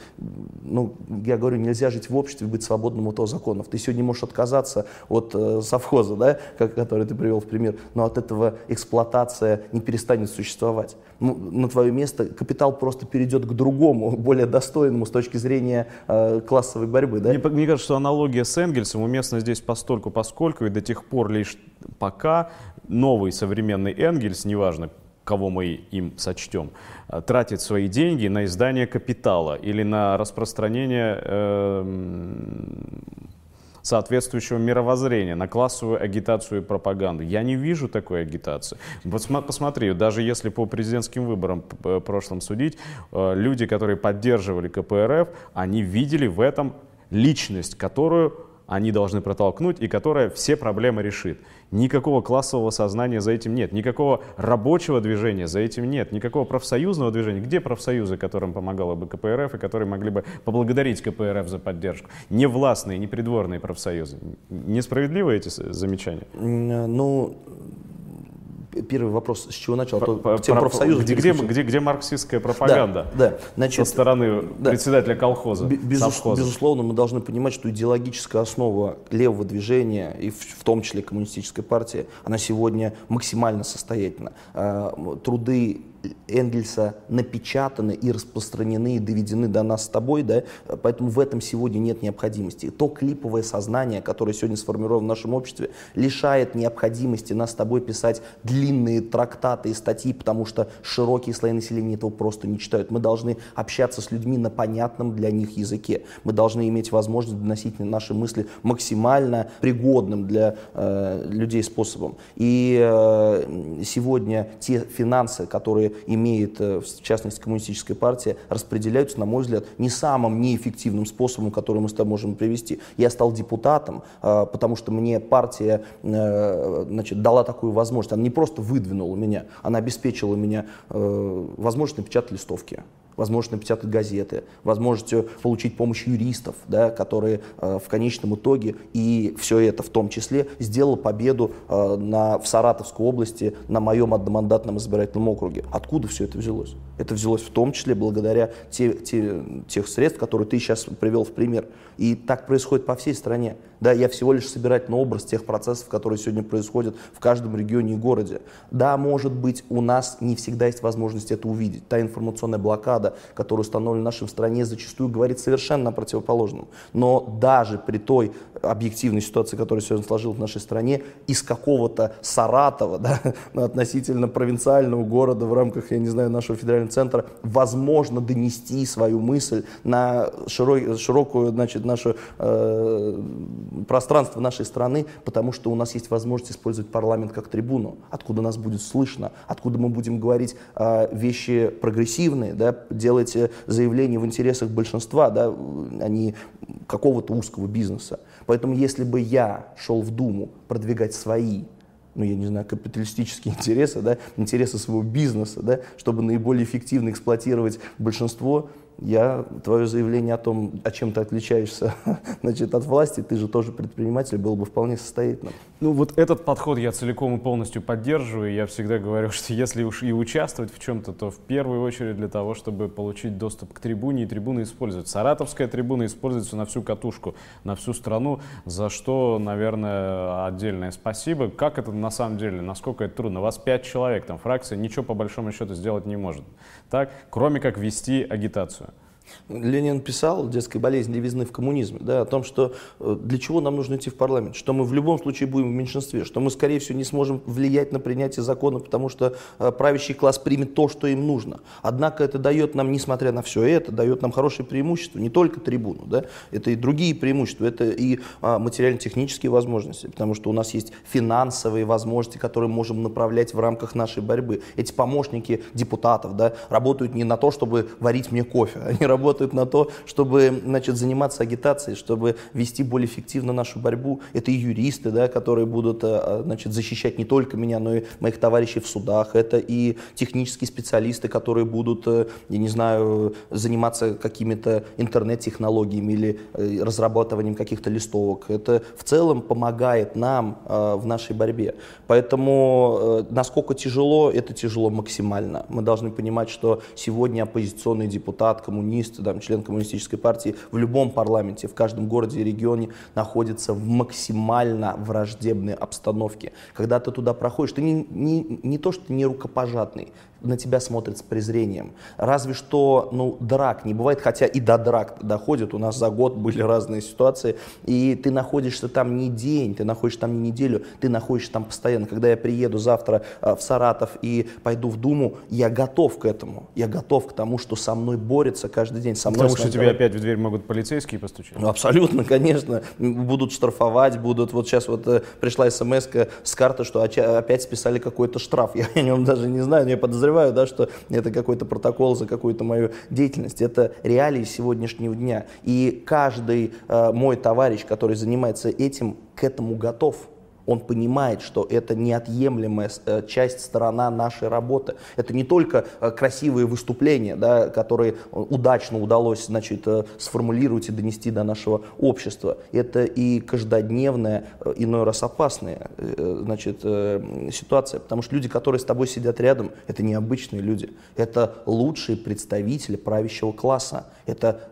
Ну, я говорю, нельзя жить в обществе быть свободным от законов. Ты сегодня можешь отказаться от э, совхоза, да, как, который ты привел в пример, но от этого эксплуатация не перестанет существовать. Ну, на твое место капитал просто перейдет к другому, более достойному с точки зрения э, классовой борьбы. Да? Мне, мне кажется, что аналогия с Энгельсом уместна здесь постольку, поскольку и до тех пор лишь пока новый современный Энгельс, неважно, кого мы им сочтем, э, тратит свои деньги на издание капитала или на распространение э, соответствующего мировоззрения, на классовую агитацию и пропаганду. Я не вижу такой агитации. Посмотри, даже если по президентским выборам прошлым судить, э, люди, которые поддерживали КПРФ, они видели в этом личность, которую они должны протолкнуть и которая все проблемы решит. Никакого классового сознания за этим нет, никакого рабочего движения за этим нет, никакого профсоюзного движения. Где профсоюзы, которым помогала бы КПРФ и которые могли бы поблагодарить КПРФ за поддержку? Не властные, не придворные профсоюзы. Несправедливы эти замечания? Ну, первый вопрос, с чего начал, а то по, тем профсоюзам. Где, где, где, где марксистская пропаганда да, да. Значит, со стороны да. председателя колхоза? Безус, безусловно, мы должны понимать, что идеологическая основа левого движения, и в, в том числе коммунистической партии, она сегодня максимально состоятельна. А, труды Энгельса напечатаны и распространены, и доведены до нас с тобой, да, поэтому в этом сегодня нет необходимости. То клиповое сознание, которое сегодня сформировано в нашем обществе, лишает необходимости нас с тобой писать длинные трактаты и статьи, потому что широкие слои населения этого просто не читают. Мы должны общаться с людьми на понятном для них языке. Мы должны иметь возможность доносить наши мысли максимально пригодным для э, людей способом. И э, сегодня те финансы, которые имеет, э, в частности, коммунистическая партия, распределяются, на мой взгляд, не самым неэффективным способом, который мы с тобой можем привести. Я стал депутатом, э, потому что мне партия э, значит, дала такую возможность. Она не просто выдвинула меня, она обеспечила меня возможность напечатать листовки возможность напечатать газеты, возможностью получить помощь юристов, да, которые э, в конечном итоге, и все это в том числе, сделало победу э, на, в Саратовской области на моем одномандатном избирательном округе. Откуда все это взялось? Это взялось в том числе благодаря те, те, тех средств, которые ты сейчас привел в пример. И так происходит по всей стране. Да, я всего лишь собирательный образ тех процессов, которые сегодня происходят в каждом регионе и городе. Да, может быть, у нас не всегда есть возможность это увидеть. Та информационная блокада, которая установлена в нашей стране, зачастую говорит совершенно о противоположном. Но даже при той объективной ситуации, которая сегодня сложилась в нашей стране, из какого-то Саратова, да, относительно провинциального города в рамках, я не знаю, нашего федерального центра, возможно донести свою мысль на широк, широкую, значит, нашу э, пространство нашей страны, потому что у нас есть возможность использовать парламент как трибуну, откуда нас будет слышно, откуда мы будем говорить э, вещи прогрессивные, да, делать э, заявления в интересах большинства, да, а не какого-то узкого бизнеса. Поэтому если бы я шел в Думу продвигать свои ну, я не знаю, капиталистические интересы, да, интересы своего бизнеса, да, чтобы наиболее эффективно эксплуатировать большинство, я твое заявление о том, о чем ты отличаешься значит, от власти, ты же тоже предприниматель, было бы вполне состоятельным. Ну вот этот подход я целиком и полностью поддерживаю. Я всегда говорю, что если уж и участвовать в чем-то, то в первую очередь для того, чтобы получить доступ к трибуне, и трибуна используют. Саратовская трибуна используется на всю катушку, на всю страну, за что, наверное, отдельное спасибо. Как это на самом деле, насколько это трудно? Вас пять человек, там фракция ничего по большому счету сделать не может. Так, кроме как вести агитацию. Ленин писал «Детская болезнь левизны в коммунизме», да, о том, что э, для чего нам нужно идти в парламент, что мы в любом случае будем в меньшинстве, что мы, скорее всего, не сможем влиять на принятие закона, потому что э, правящий класс примет то, что им нужно. Однако это дает нам, несмотря на все это, дает нам хорошее преимущество, не только трибуну, да, это и другие преимущества, это и а, материально-технические возможности, потому что у нас есть финансовые возможности, которые можем направлять в рамках нашей борьбы. Эти помощники депутатов да, работают не на то, чтобы варить мне кофе, они работают работают на то, чтобы значит, заниматься агитацией, чтобы вести более эффективно нашу борьбу. Это и юристы, да, которые будут э, значит, защищать не только меня, но и моих товарищей в судах. Это и технические специалисты, которые будут, э, я не знаю, заниматься какими-то интернет-технологиями или э, разрабатыванием каких-то листовок. Это в целом помогает нам в нашей борьбе. Поэтому насколько тяжело, это тяжело максимально. Мы должны понимать, что сегодня оппозиционный депутат, коммунист, коммунист, там, член коммунистической партии в любом парламенте, в каждом городе и регионе находится в максимально враждебной обстановке. Когда ты туда проходишь, ты не, не, не то, что не рукопожатный, на тебя смотрят с презрением. Разве что, ну, драк не бывает, хотя и до драк доходит. У нас за год были разные ситуации. И ты находишься там не день, ты находишься там не неделю, ты находишься там постоянно. Когда я приеду завтра э, в Саратов и пойду в Думу, я готов к этому. Я готов к тому, что со мной борется каждый день. Со мной Потому что тебе опять в дверь могут полицейские постучать? Ну, абсолютно, конечно. Будут штрафовать, будут... Вот сейчас вот э, пришла смс с карты, что опять списали какой-то штраф. Я о нем даже не знаю, но я подозреваю, да, что это какой-то протокол за какую-то мою деятельность. Это реалии сегодняшнего дня. И каждый э, мой товарищ, который занимается этим, к этому готов он понимает, что это неотъемлемая э, часть, сторона нашей работы. Это не только э, красивые выступления, да, которые удачно удалось значит, э, сформулировать и донести до нашего общества. Это и каждодневная, иной раз опасная значит, ситуация. Потому что люди, которые с тобой сидят рядом, это необычные люди. Это лучшие представители правящего класса. Это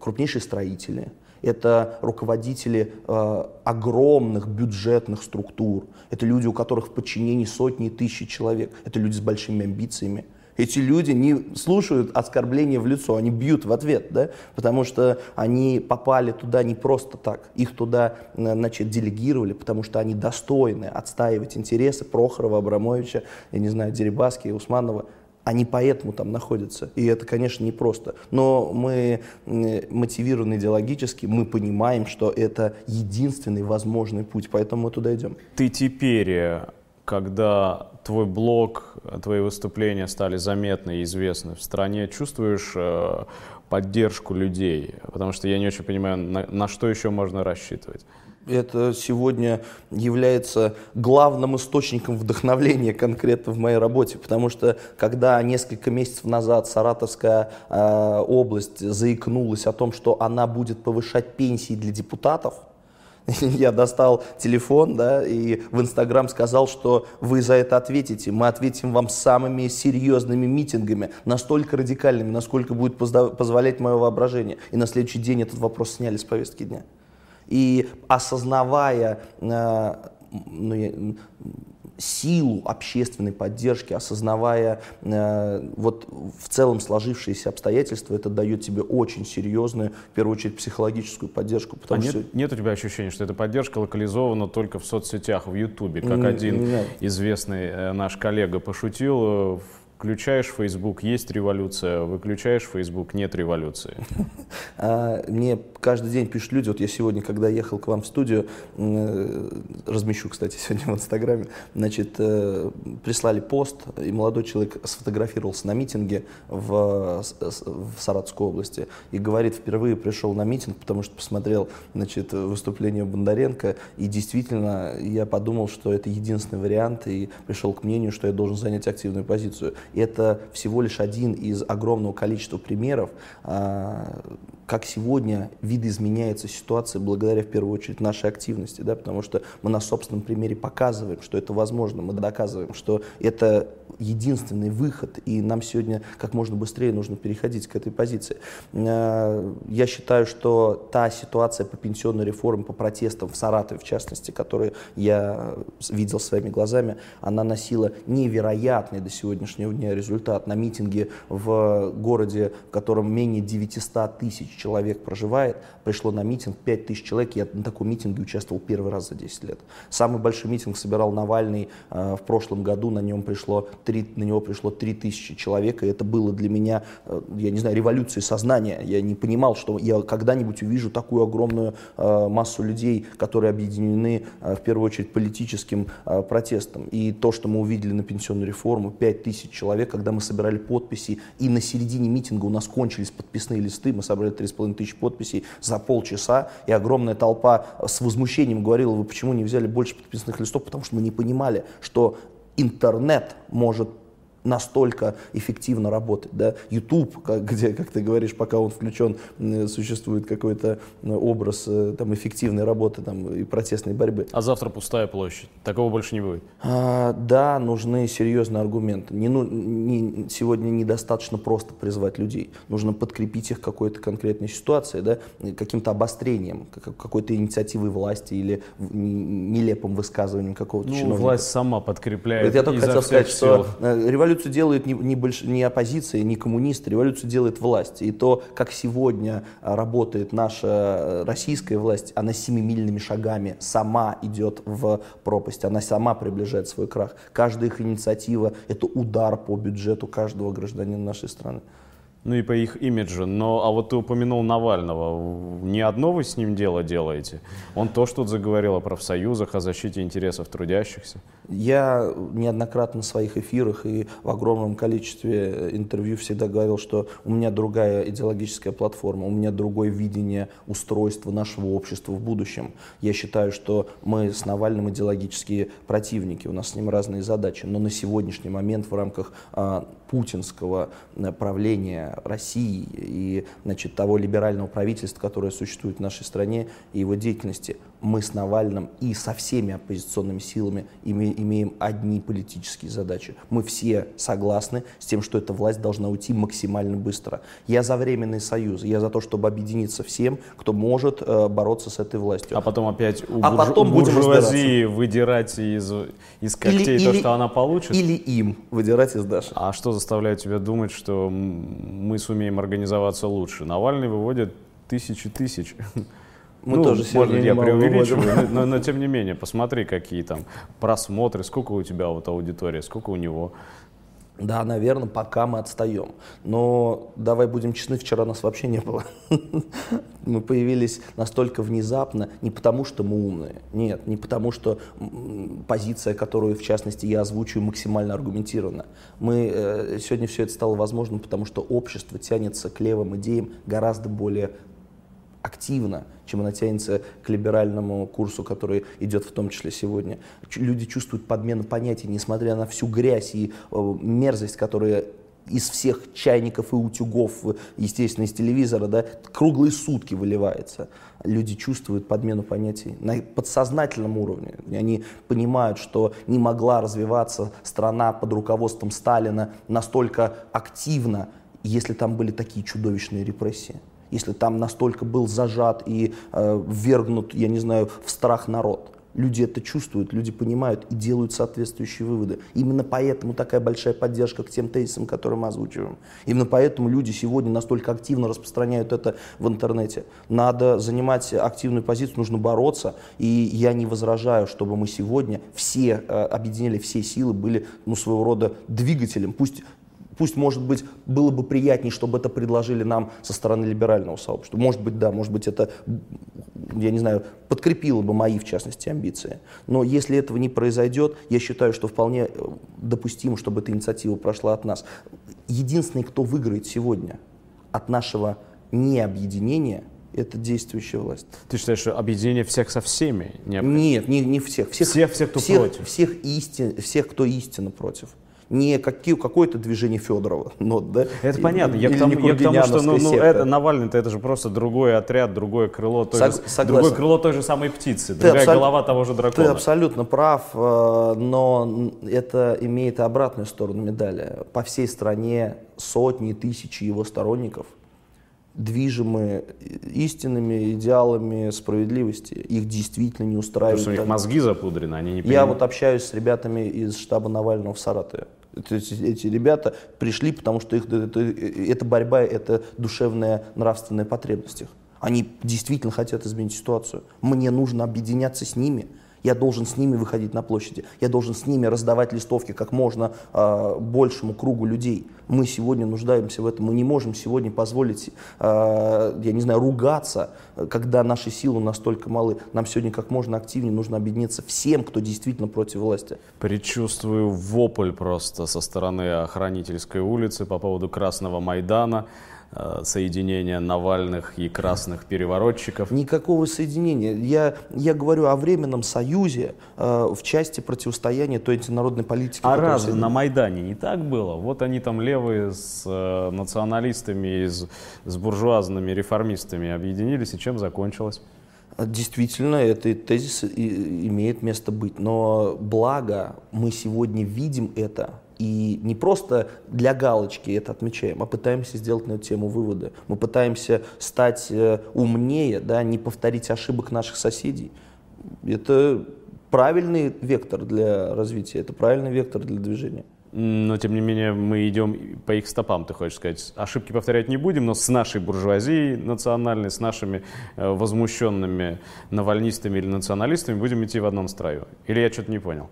крупнейшие строители, это руководители э, огромных бюджетных структур, это люди, у которых в подчинении сотни и тысячи человек, это люди с большими амбициями. Эти люди не слушают оскорбления в лицо, они бьют в ответ, да? потому что они попали туда не просто так. Их туда э, значит, делегировали, потому что они достойны отстаивать интересы Прохорова, Абрамовича, я не знаю, Дерибаски, Усманова они поэтому там находятся. И это, конечно, непросто. Но мы мотивированы идеологически, мы понимаем, что это единственный возможный путь, поэтому мы туда идем. Ты теперь, э, когда твой блог, твои выступления стали заметны и известны в стране, чувствуешь э, поддержку людей? Потому что я не очень понимаю, на, на что еще можно рассчитывать. Это сегодня является главным источником вдохновления конкретно в моей работе, потому что когда несколько месяцев назад Саратовская э, область заикнулась о том, что она будет повышать пенсии для депутатов, я достал телефон, да, и в Инстаграм сказал, что вы за это ответите. Мы ответим вам самыми серьезными митингами, настолько радикальными, насколько будет позволять мое воображение. И на следующий день этот вопрос сняли с повестки дня. И осознавая э, ну, силу общественной поддержки, осознавая э, вот в целом сложившиеся обстоятельства, это дает тебе очень серьезную, в первую очередь, психологическую поддержку. Потому а нет, что... нет у тебя ощущения, что эта поддержка локализована только в соцсетях, в Ютубе, как один нет. известный э, наш коллега пошутил э, в Включаешь Facebook, есть революция, выключаешь Facebook, нет революции. А, мне каждый день пишут люди, вот я сегодня, когда ехал к вам в студию, размещу, кстати, сегодня в Инстаграме, значит, э, прислали пост, и молодой человек сфотографировался на митинге в, в Саратовской области и говорит, впервые пришел на митинг, потому что посмотрел, значит, выступление Бондаренко, и действительно я подумал, что это единственный вариант, и пришел к мнению, что я должен занять активную позицию. Это всего лишь один из огромного количества примеров, а, как сегодня видоизменяется ситуация благодаря, в первую очередь, нашей активности, да, потому что мы на собственном примере показываем, что это возможно, мы доказываем, что это единственный выход, и нам сегодня как можно быстрее нужно переходить к этой позиции. Э, я считаю, что та ситуация по пенсионной реформе, по протестам в Саратове, в частности, которые я видел своими глазами, она носила невероятный до сегодняшнего дня результат. На митинге в городе, в котором менее 900 тысяч человек проживает, пришло на митинг 5 тысяч человек. Я на таком митинге участвовал первый раз за 10 лет. Самый большой митинг собирал Навальный э, в прошлом году, на нем пришло 3, на него пришло 3 тысячи человек, и это было для меня, э, я не знаю, революцией сознания. Я не понимал, что я когда-нибудь увижу такую огромную э, массу людей, которые объединены э, в первую очередь политическим э, протестом. И то, что мы увидели на пенсионную реформу, 5 тысяч человек, когда мы собирали подписи, и на середине митинга у нас кончились подписные листы, мы собрали 3,5 тысячи подписей за полчаса, и огромная толпа с возмущением говорила, вы почему не взяли больше подписанных листов, потому что мы не понимали, что интернет может настолько эффективно работать. Да? YouTube, как, где, как ты говоришь, пока он включен, существует какой-то образ э, там, эффективной работы там, и протестной борьбы. А завтра пустая площадь. Такого больше не будет? А, да, нужны серьезные аргументы. Не, ну, не, сегодня недостаточно просто призвать людей. Нужно подкрепить их какой-то конкретной ситуацией, да? каким-то обострением, какой-то инициативой власти или нелепым высказыванием какого-то ну, чиновника. власть сама подкрепляет. Вот я только хотел сказать, сил. что э, революция революцию делает не, не, больш... не оппозиция, не коммунисты, революцию делает власть. И то, как сегодня а, работает наша э, российская власть, она семимильными шагами сама идет в пропасть, она сама приближает свой крах. Каждая их инициатива – это удар по бюджету каждого гражданина нашей страны. Ну и по их имиджу. Но, а вот ты упомянул Навального. Не одно вы с ним дело делаете. Он то, что заговорил о профсоюзах, о защите интересов трудящихся. Я неоднократно в своих эфирах и в огромном количестве интервью всегда говорил, что у меня другая идеологическая платформа, у меня другое видение устройства нашего общества в будущем. Я считаю, что мы с Навальным идеологические противники, у нас с ним разные задачи, но на сегодняшний момент в рамках а, путинского э, правления России и значит, того либерального правительства, которое существует в нашей стране, и его деятельности, мы с Навальным и со всеми оппозиционными силами имеем одни политические задачи. Мы все согласны с тем, что эта власть должна уйти максимально быстро. Я за временный союз, я за то, чтобы объединиться всем, кто может э, бороться с этой властью. А потом опять у а бурж... потом буржуазии выдирать из, из когтей или, то, или, что она получит? Или им выдирать из Даши. А что заставляет тебя думать, что мы сумеем организоваться лучше? Навальный выводит тысячи тысяч. Мы ну, тоже может, я преувеличиваю, но, но, но тем не менее, посмотри, какие там просмотры, сколько у тебя вот аудитория, сколько у него. Да, наверное, пока мы отстаем. Но давай будем честны, вчера нас вообще не было. Мы появились настолько внезапно, не потому что мы умные, нет, не потому что позиция, которую, в частности, я озвучиваю, максимально аргументирована. Мы, э, сегодня все это стало возможным, потому что общество тянется к левым идеям гораздо более активно, чем она тянется к либеральному курсу, который идет в том числе сегодня. Люди чувствуют подмену понятий, несмотря на всю грязь и э, мерзость, которая из всех чайников и утюгов, естественно, из телевизора, да, круглые сутки выливается. Люди чувствуют подмену понятий на подсознательном уровне. Они понимают, что не могла развиваться страна под руководством Сталина настолько активно, если там были такие чудовищные репрессии если там настолько был зажат и э, ввергнут, я не знаю, в страх народ. Люди это чувствуют, люди понимают и делают соответствующие выводы. Именно поэтому такая большая поддержка к тем тезисам, которые мы озвучиваем. Именно поэтому люди сегодня настолько активно распространяют это в интернете. Надо занимать активную позицию, нужно бороться. И я не возражаю, чтобы мы сегодня все э, объединили все силы, были ну, своего рода двигателем. Пусть Пусть, может быть, было бы приятнее, чтобы это предложили нам со стороны либерального сообщества. Может быть, да, может быть, это, я не знаю, подкрепило бы мои, в частности, амбиции. Но если этого не произойдет, я считаю, что вполне э, допустимо, чтобы эта инициатива прошла от нас. Единственный, кто выиграет сегодня от нашего необъединения, это действующая власть. Ты считаешь, что объединение всех со всеми? Нет, не, не всех. Всех, всех, всех кто всех, против? Всех, истин, всех, кто истинно против не какие, какое-то движение Федорова. Но, да, это понятно. Я, к тому, я к тому, что ну, ну, это, Навальный-то это же просто другой отряд, другое крыло той, Сог, же, другое крыло той же самой птицы, ты другая абсол... голова того же дракона. Ты абсолютно прав, э, но это имеет обратную сторону медали. По всей стране сотни, тысячи его сторонников движимы истинными идеалами справедливости. Их действительно не устраивает. Потому что у них мозги запудрены, они не понимают. Я вот общаюсь с ребятами из штаба Навального в Саратове. Эти, эти ребята пришли, потому что их, это, это борьба, это душевная, нравственная потребность их. Они действительно хотят изменить ситуацию. Мне нужно объединяться с ними – я должен с ними выходить на площади. Я должен с ними раздавать листовки как можно э, большему кругу людей. Мы сегодня нуждаемся в этом. Мы не можем сегодня позволить, э, я не знаю, ругаться, когда наши силы настолько малы. Нам сегодня как можно активнее нужно объединиться всем, кто действительно против власти. Предчувствую вопль просто со стороны охранительской улицы по поводу Красного Майдана. Э, соединения Навальных и красных переворотчиков? Никакого соединения. Я, я говорю о временном союзе э, в части противостояния той антинародной политики. А разве на Майдане не так было? Вот они там левые с э, националистами, с, с буржуазными реформистами объединились, и чем закончилось? Действительно, этот тезис имеет место быть. Но благо мы сегодня видим это и не просто для галочки это отмечаем, а пытаемся сделать на эту тему выводы. Мы пытаемся стать э, умнее, да, не повторить ошибок наших соседей. Это правильный вектор для развития, это правильный вектор для движения. Но, тем не менее, мы идем по их стопам, ты хочешь сказать. Ошибки повторять не будем, но с нашей буржуазией национальной, с нашими э, возмущенными навальнистами или националистами будем идти в одном строю. Или я что-то не понял?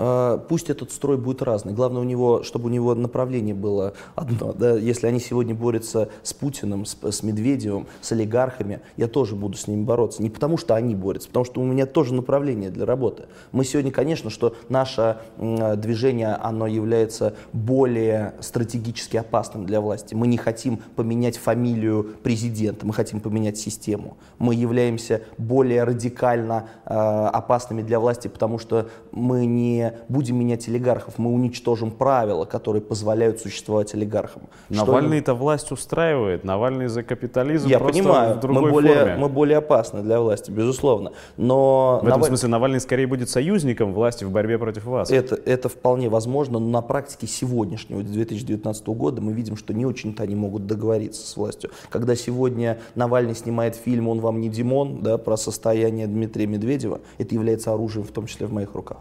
А, пусть этот строй будет разный. Главное, у него, чтобы у него направление было одно. Да? Если они сегодня борются с Путиным, с, с Медведевым, с олигархами, я тоже буду с ними бороться. Не потому, что они борются, потому что у меня тоже направление для работы. Мы сегодня, конечно, что наше движение, оно является более стратегически опасным для власти. Мы не хотим поменять фамилию президента, мы хотим поменять систему. Мы являемся более радикально э, опасными для власти, потому что мы не будем менять олигархов, мы уничтожим правила, которые позволяют существовать олигархам. Навальный-то власть устраивает, Навальный за капитализм Я понимаю, мы более, форме. мы более опасны для власти, безусловно. Но в этом Наваль... смысле Навальный скорее будет союзником власти в борьбе против вас. Это, это вполне возможно, но на практике сегодняшнего 2019 года мы видим, что не очень-то они могут договориться с властью. Когда сегодня Навальный снимает фильм «Он вам не Димон» да, про состояние Дмитрия Медведева, это является оружием в том числе в моих руках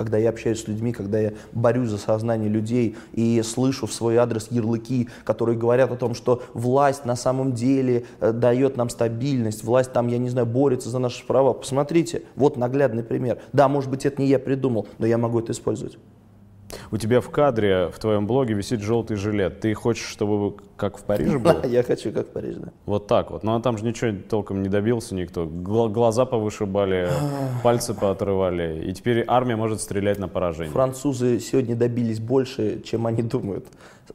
когда я общаюсь с людьми, когда я борюсь за сознание людей и слышу в свой адрес ярлыки, которые говорят о том, что власть на самом деле э, дает нам стабильность, власть там, я не знаю, борется за наши права. Посмотрите, вот наглядный пример. Да, может быть, это не я придумал, но я могу это использовать. У тебя в кадре, в твоем блоге висит желтый жилет. Ты хочешь, чтобы как в Париже было? Я хочу, как в Париже, да. Вот так вот. Ну а там же ничего толком не добился никто. Глаза повышибали, пальцы поотрывали. И теперь армия может стрелять на поражение. Французы сегодня добились больше, чем они думают.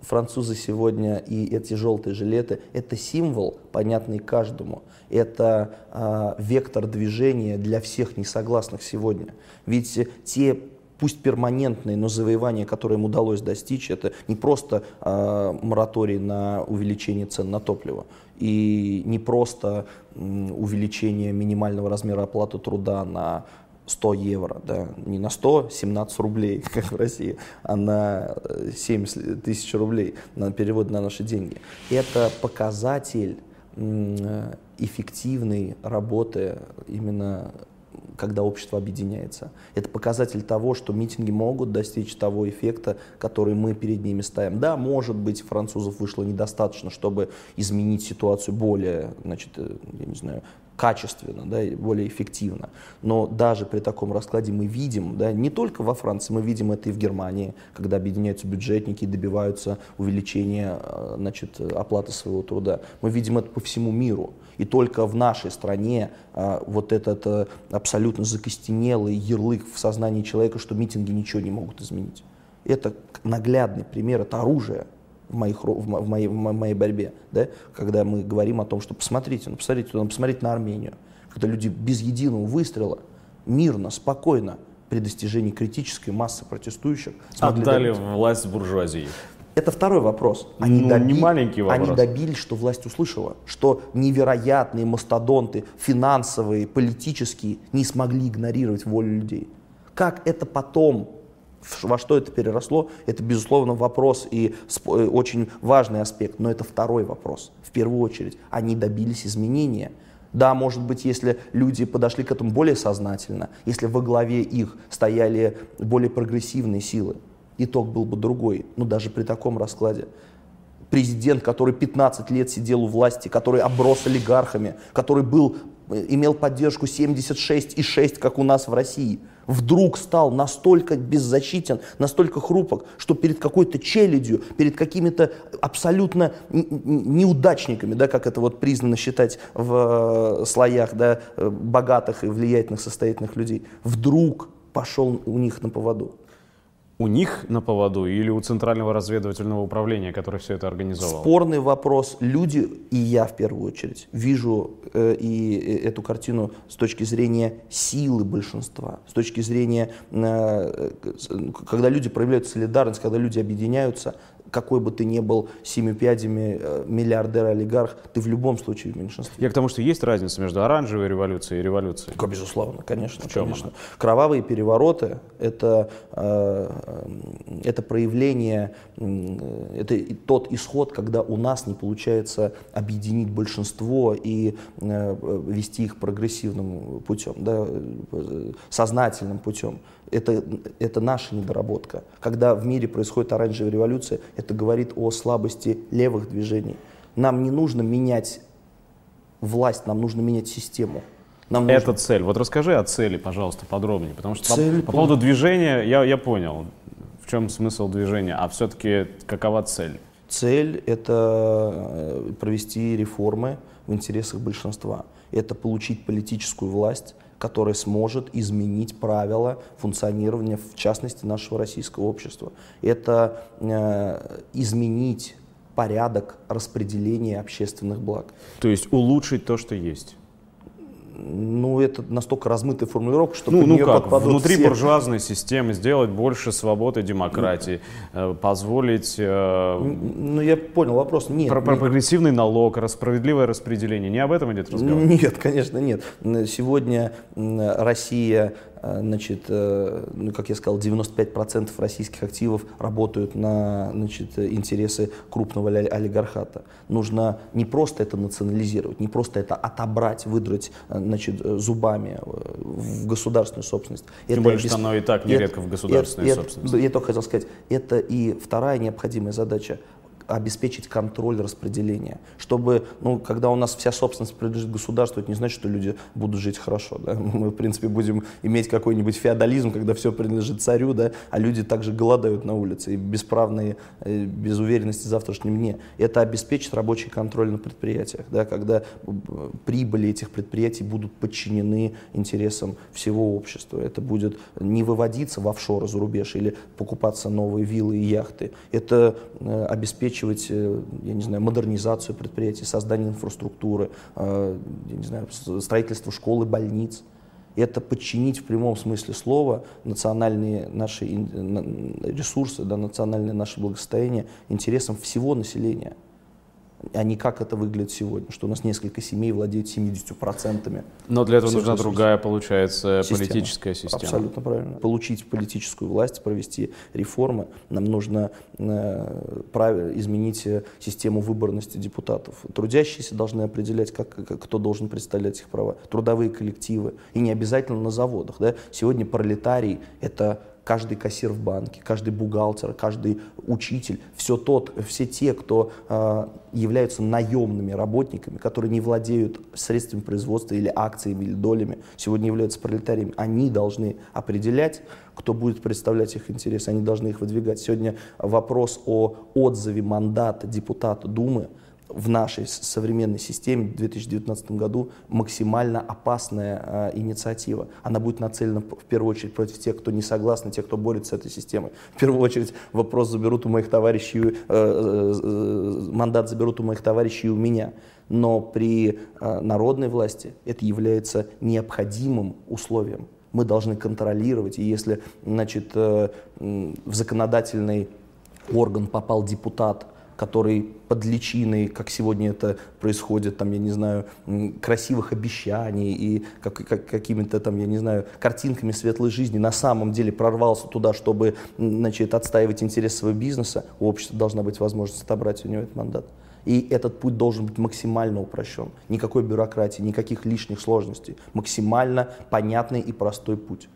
Французы сегодня и эти желтые жилеты – это символ, понятный каждому. Это э, вектор движения для всех несогласных сегодня. Ведь те пусть перманентные, но завоевания, которые им удалось достичь, это не просто э, мораторий на увеличение цен на топливо, и не просто э, увеличение минимального размера оплаты труда на 100 евро, да, не на 100, 17 рублей, как в России, а на 70 э, тысяч рублей на перевод на наши деньги. Это показатель эффективной работы именно когда общество объединяется. Это показатель того, что митинги могут достичь того эффекта, который мы перед ними ставим. Да, может быть, французов вышло недостаточно, чтобы изменить ситуацию более, значит, э, я не знаю, качественно, да, более эффективно. Но даже при таком раскладе мы видим, да, не только во Франции, мы видим это и в Германии, когда объединяются бюджетники и добиваются увеличения э, значит, оплаты своего труда. Мы видим это по всему миру. И только в нашей стране а, вот этот а, абсолютно закостенелый ярлык в сознании человека, что митинги ничего не могут изменить. Это наглядный пример, это оружие в, моих, в, моей, в моей борьбе, да? когда мы говорим о том, что посмотрите, ну, посмотрите, ну, посмотрите на Армению, когда люди без единого выстрела, мирно, спокойно, при достижении критической массы протестующих отдали добиться. власть буржуазии. Это второй вопрос. Они, ну, доби... не маленький вопрос. Они добились, что власть услышала, что невероятные мастодонты, финансовые, политические, не смогли игнорировать волю людей. Как это потом, во что это переросло, это, безусловно, вопрос и э, очень важный аспект, но это второй вопрос. В первую очередь, они добились изменения. Да, может быть, если люди подошли к этому более сознательно, если во главе их стояли более прогрессивные силы, итог был бы другой, ну даже при таком раскладе. Президент, который 15 лет сидел у власти, который оброс олигархами, который был, э, имел поддержку 76,6, как у нас в России, вдруг стал настолько беззащитен, настолько хрупок, что перед какой-то челядью, перед какими-то абсолютно неудачниками, да, как это вот признано считать в э, слоях да, э, богатых и влиятельных, состоятельных людей, вдруг пошел у них на поводу у них на поводу или у Центрального разведывательного управления, которое все это организовало? Спорный вопрос. Люди, и я в первую очередь, вижу э, и э, эту картину с точки зрения силы большинства, с точки зрения, э, когда люди проявляют солидарность, когда люди объединяются, какой бы ты ни был семью пядями э, миллиардер-олигарх, ты в любом случае в меньшинстве. Я к тому, что есть разница между оранжевой революцией и революцией. Безусловно, конечно. В чем конечно. она? Кровавые перевороты это, э, это проявление, э, это тот исход, когда у нас не получается объединить большинство и э, вести их прогрессивным путем, да, э, сознательным путем. Это, это наша недоработка. Когда в мире происходит оранжевая революция, это говорит о слабости левых движений. Нам не нужно менять власть, нам нужно менять систему. Нам нужно- Это цель. Вот расскажи о цели, пожалуйста, подробнее. Потому что по- Цель по, по- поводу движения я, я понял, в чем смысл движения, а все-таки какова цель? Цель – это э, провести реформы в интересах большинства. Это получить политическую власть, которая сможет изменить правила функционирования, в частности, нашего российского общества. Это э, изменить порядок распределения общественных благ. То есть улучшить то, что есть. Ну, это настолько размытая формулировка, что Ну, под ну нее как, внутри все. буржуазной системы сделать больше свободы демократии, э, позволить э, Ну, я понял вопрос. Нет, про- про- прогрессивный налог, справедливое распределение. Не об этом идет разговор? Нет, конечно, нет. Сегодня Россия, значит, э, ну, как я сказал, 95% российских активов работают на значит, э, интересы крупного оли- олигархата. Нужно не просто это национализировать, не просто это отобрать, выдрать э, значит, э, зубами э, в государственную собственность. Тем Это более, обес- что оно и так это- нередко в государственной это- собственности. Я только хотел сказать, это и вторая необходимая задача обеспечить контроль распределения, чтобы, ну, когда у нас вся собственность принадлежит государству, это не значит, что люди будут жить хорошо, да? мы, в принципе, будем иметь какой-нибудь феодализм, когда все принадлежит царю, да, а люди также голодают на улице и бесправные, э, без уверенности в завтрашнем дне. Это обеспечит рабочий контроль на предприятиях, да, когда э, прибыли этих предприятий будут подчинены интересам всего общества. Это будет не выводиться в офшоры за рубеж или покупаться новые виллы и яхты. Это э, обеспечивать, э, я не знаю, модернизацию предприятий, создание инфраструктуры, э, я не знаю, строительство школ и больниц. Это подчинить в прямом смысле слова национальные наши ресурсы, да, национальное наше благосостояние интересам всего населения а не как это выглядит сегодня, что у нас несколько семей владеют 70%. Но для этого нужна ресурсов. другая, получается, Система. политическая система. Абсолютно правильно. Получить политическую власть, провести реформы, нам нужно э, изменить э, систему выборности депутатов. Трудящиеся должны определять, как, как- кто должен представлять их права. Трудовые коллективы. И не обязательно на заводах. Да? Сегодня пролетарий – это каждый кассир в банке, каждый бухгалтер, каждый учитель, все, тот, все те, кто э, являются наемными работниками, которые не владеют средствами производства или акциями, или долями, сегодня являются пролетариями, они должны определять, кто будет представлять их интересы, они должны их выдвигать. Сегодня вопрос о отзыве мандата депутата Думы в нашей современной системе в 2019 году максимально опасная э, инициатива. Она будет нацелена в первую очередь против тех, кто не согласны, тех, кто борется с этой системой. В первую очередь вопрос заберут у моих товарищей, э, э, э, мандат заберут у моих товарищей и у меня. Но при э, народной власти это является необходимым условием. Мы должны контролировать, и если значит, э, м, в законодательный орган попал депутат, который под личиной, как сегодня это происходит, там, я не знаю, красивых обещаний и как, как- какими-то там, я не знаю, картинками светлой жизни, на самом деле прорвался туда, чтобы, значит, отстаивать интересы своего бизнеса, у общества должна быть возможность отобрать у него этот мандат. И этот путь должен быть максимально упрощен. Никакой бюрократии, никаких лишних сложностей. Максимально понятный и простой путь.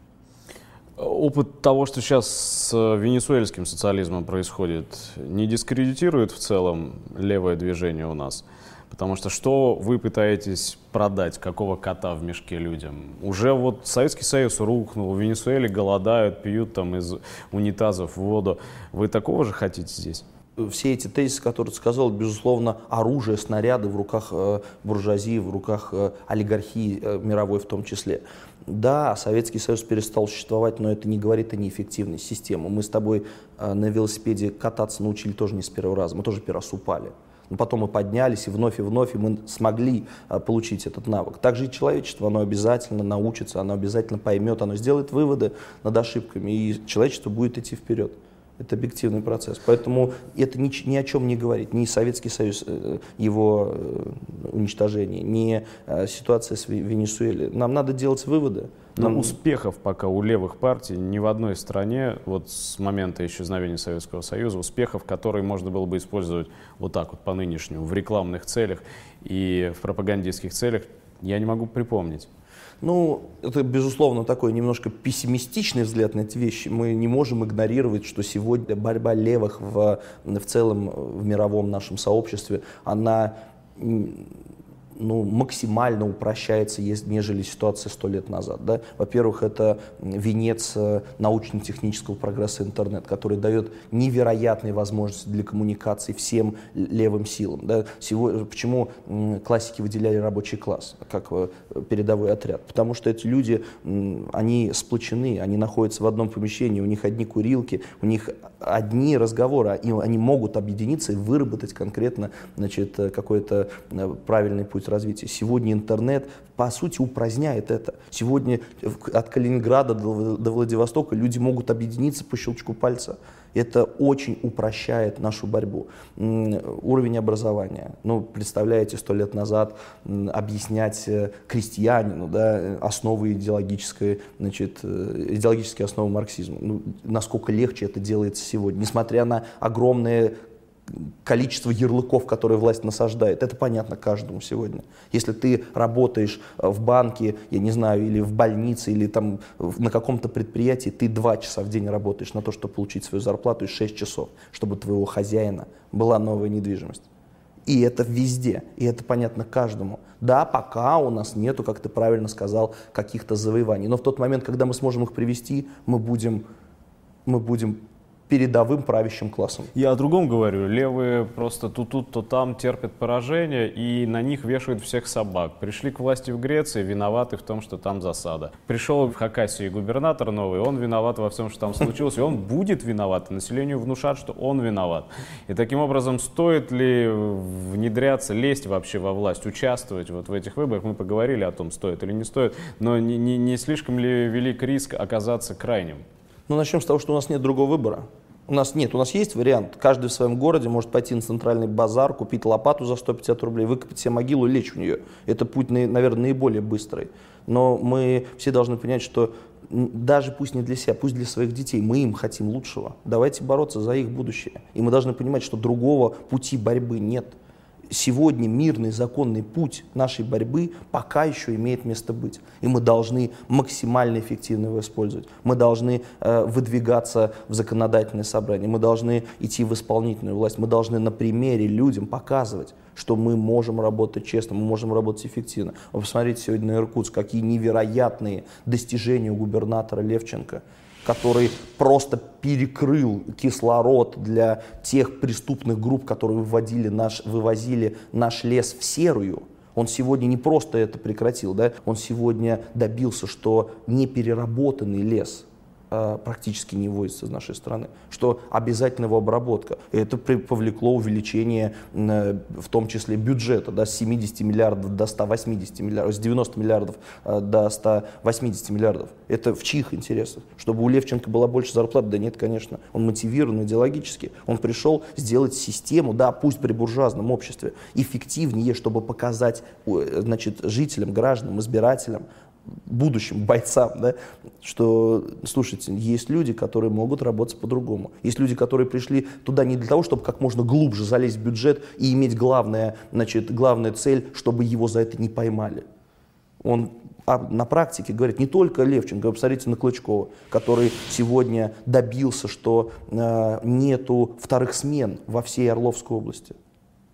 Опыт того, что сейчас с э, венесуэльским социализмом происходит, не дискредитирует в целом левое движение у нас? Потому что что вы пытаетесь продать, какого кота в мешке людям? Уже вот Советский Союз рухнул, в Венесуэле голодают, пьют там из унитазов воду. Вы такого же хотите здесь? все эти тезисы, которые ты сказал, безусловно, оружие, снаряды в руках э, буржуазии, в руках э, олигархии мировой в том числе. Да, Советский Союз перестал существовать, но это не говорит о неэффективной системе. Мы с тобой э, на велосипеде кататься научили тоже не с первого раза, мы тоже первый раз упали. Но потом мы поднялись, и вновь и вновь, и мы смогли э, получить этот навык. Также и человечество, оно обязательно научится, оно обязательно поймет, оно сделает выводы над ошибками, и человечество будет идти вперед. Это объективный процесс. Поэтому это ни, ни о чем не говорит. Ни Советский Союз, э, его э, уничтожение, ни э, ситуация с Венесуэлой. Нам надо делать выводы. Но успехов пока у левых партий ни в одной стране, вот с момента исчезновения Советского Союза, успехов, которые можно было бы использовать вот так вот по нынешнему, в рекламных целях и в пропагандистских целях, я не могу припомнить. Ну, это, безусловно, такой немножко пессимистичный взгляд на эти вещи. Мы не можем игнорировать, что сегодня борьба левых в, в целом в мировом нашем сообществе, она ну, максимально упрощается, нежели ситуация сто лет назад. Да? Во-первых, это венец э, научно-технического прогресса интернет, который дает невероятные возможности для коммуникации всем левым силам. Да? Сегодня, почему классики выделяли рабочий класс как э, передовой отряд? Потому что эти люди, они сплочены, они находятся в одном помещении, у них одни курилки, у них одни разговоры, и они могут объединиться и выработать конкретно значит, э, какой-то правильный путь развития. Сегодня интернет, по сути, упраздняет это. Сегодня от Калининграда до, Владивостока люди могут объединиться по щелчку пальца. Это очень упрощает нашу борьбу. Уровень образования. Ну, представляете, сто лет назад объяснять э, крестьянину да, основы идеологической, значит, э, идеологические основы марксизма. Ну, насколько легче это делается сегодня. Несмотря на огромные количество ярлыков, которые власть насаждает. Это понятно каждому сегодня. Если ты работаешь э, в банке, я не знаю, или в больнице, или там на каком-то предприятии, ты два часа в день работаешь на то, чтобы получить свою зарплату, и шесть часов, чтобы твоего хозяина была новая недвижимость. И это везде, и это понятно каждому. Да, пока у нас нету, как ты правильно сказал, каких-то завоеваний. Но в тот момент, когда мы сможем их привести, мы будем, мы будем передовым правящим классом. Я о другом говорю. Левые просто то тут, то там терпят поражение и на них вешают всех собак. Пришли к власти в Греции, виноваты в том, что там засада. Пришел в Хакасии губернатор новый, он виноват во всем, что там случилось, и он будет виноват. населению внушат, что он виноват. И таким образом, стоит ли внедряться, лезть вообще во власть, участвовать вот в этих выборах? Мы поговорили о том, стоит или не стоит, но не, не, не слишком ли велик риск оказаться крайним? Ну, начнем с того, что у нас нет другого выбора. У нас нет, у нас есть вариант. Каждый в своем городе может пойти на центральный базар, купить лопату за 150 рублей, выкопать себе могилу и лечь в нее. Это путь, наверное, наиболее быстрый. Но мы все должны понять, что даже пусть не для себя, пусть для своих детей, мы им хотим лучшего. Давайте бороться за их будущее. И мы должны понимать, что другого пути борьбы нет сегодня мирный законный путь нашей борьбы пока еще имеет место быть. И мы должны максимально эффективно его использовать. Мы должны э, выдвигаться в законодательное собрание, мы должны идти в исполнительную власть, мы должны на примере людям показывать, что мы можем работать честно, мы можем работать эффективно. Вы посмотрите сегодня на Иркутск, какие невероятные достижения у губернатора Левченко который просто перекрыл кислород для тех преступных групп, которые выводили наш, вывозили наш лес в серую. Он сегодня не просто это прекратил, да? он сегодня добился, что непереработанный лес – практически не вводится из нашей страны, что обязательно его обработка. И это повлекло увеличение, э, в том числе бюджета, да, с 70 миллиардов до 180 миллиардов, с 90 миллиардов э, до 180 миллиардов. Это в чьих интересах? Чтобы у Левченко была больше зарплат? Да нет, конечно. Он мотивирован идеологически. Он пришел сделать систему, да, пусть при буржуазном обществе, эффективнее, чтобы показать значит, жителям, гражданам, избирателям, будущим бойцам, да, что, слушайте, есть люди, которые могут работать по-другому. Есть люди, которые пришли туда не для того, чтобы как можно глубже залезть в бюджет и иметь главное, значит, главная цель, чтобы его за это не поймали. Он а на практике говорит не только Левченко, посмотрите на Клычкова, который сегодня добился, что э, нету вторых смен во всей Орловской области.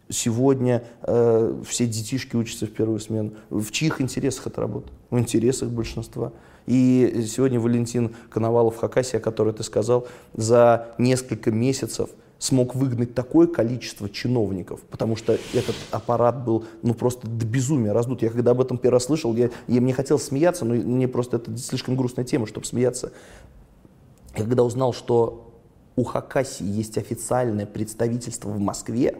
Сегодня э, все детишки учатся в первую смену. В чьих интересах это работа? В интересах большинства. И сегодня Валентин Коновалов Хакасия, который ты сказал, за несколько месяцев смог выгнать такое количество чиновников, потому что этот аппарат был ну просто до безумия раздут. Я когда об этом первый раз слышал, я, я мне хотел смеяться, но мне просто это слишком грустная тема, чтобы смеяться. Я когда узнал, что у Хакасии есть официальное представительство в Москве,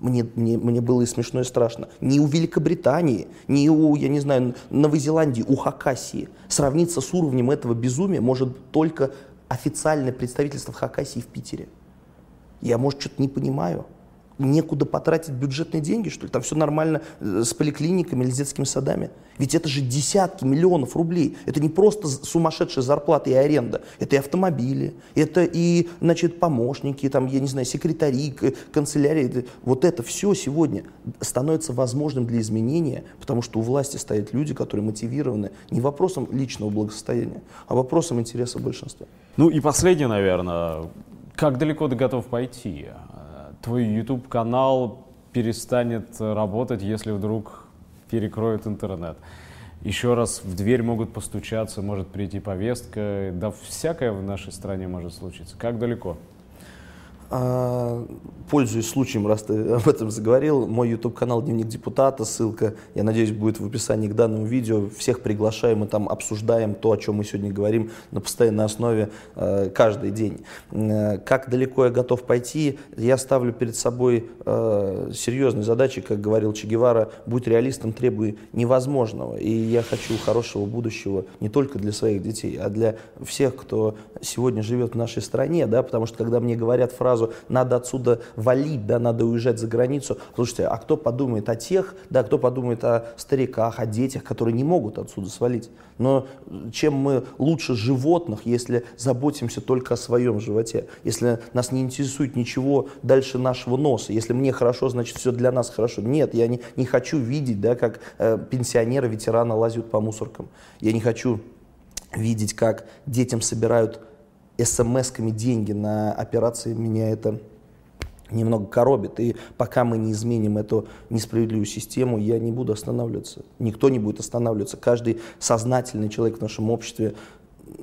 мне, мне, мне было и смешно, и страшно. Ни у Великобритании, ни у, я не знаю, Новой Зеландии, у Хакасии. Сравниться с уровнем этого безумия может только официальное представительство Хакасии в Питере. Я, может, что-то не понимаю некуда потратить бюджетные деньги, что ли? Там все нормально э, с поликлиниками или с детскими садами. Ведь это же десятки миллионов рублей. Это не просто сумасшедшая зарплата и аренда. Это и автомобили, это и, значит, помощники, там, я не знаю, секретари, канцелярии. Вот это все сегодня становится возможным для изменения, потому что у власти стоят люди, которые мотивированы не вопросом личного благосостояния, а вопросом интереса большинства. Ну и последнее, наверное, как далеко ты готов пойти? Твой YouTube-канал перестанет работать, если вдруг перекроют интернет. Еще раз в дверь могут постучаться, может прийти повестка. Да всякое в нашей стране может случиться. Как далеко? А, пользуясь случаем, раз ты об этом заговорил, мой YouTube-канал «Дневник депутата», ссылка, я надеюсь, будет в описании к данному видео. Всех приглашаем, мы там обсуждаем то, о чем мы сегодня говорим на постоянной основе э, каждый день. Э, как далеко я готов пойти? Я ставлю перед собой э, серьезные задачи, как говорил Че Гевара, «Будь реалистом, требуй невозможного». И я хочу хорошего будущего не только для своих детей, а для всех, кто сегодня живет в нашей стране, да, потому что когда мне говорят фразу сразу надо отсюда валить, да, надо уезжать за границу. Слушайте, а кто подумает о тех, да, кто подумает о стариках, о детях, которые не могут отсюда свалить? Но чем мы лучше животных, если заботимся только о своем животе, если нас не интересует ничего дальше нашего носа, если мне хорошо, значит все для нас хорошо. Нет, я не, не хочу видеть, да, как э, пенсионеры, ветераны лазят по мусоркам. Я не хочу видеть, как детям собирают смс-ками деньги на операции, меня это немного коробит. И пока мы не изменим эту несправедливую систему, я не буду останавливаться. Никто не будет останавливаться. Каждый сознательный человек в нашем обществе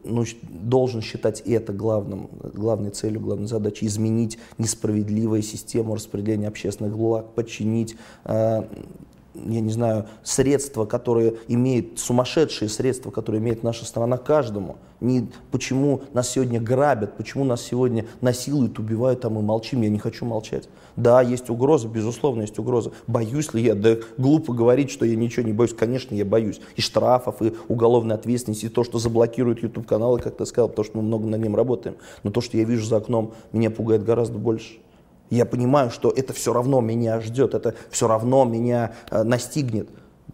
ну, должен считать это главным, главной целью, главной задачей, изменить несправедливую систему распределения общественных благ, подчинить э, я не знаю, средства, которые имеет, сумасшедшие средства, которые имеет наша страна каждому. Не, почему нас сегодня грабят, почему нас сегодня насилуют, убивают, а мы молчим, я не хочу молчать. Да, есть угроза, безусловно, есть угроза. Боюсь ли я? Да глупо говорить, что я ничего не боюсь. Конечно, я боюсь. И штрафов, и уголовной ответственности, и то, что заблокируют YouTube-каналы, как ты сказал, потому что мы много над ним работаем. Но то, что я вижу за окном, меня пугает гораздо больше. Я понимаю, что это все равно меня ждет, это все равно меня э, настигнет.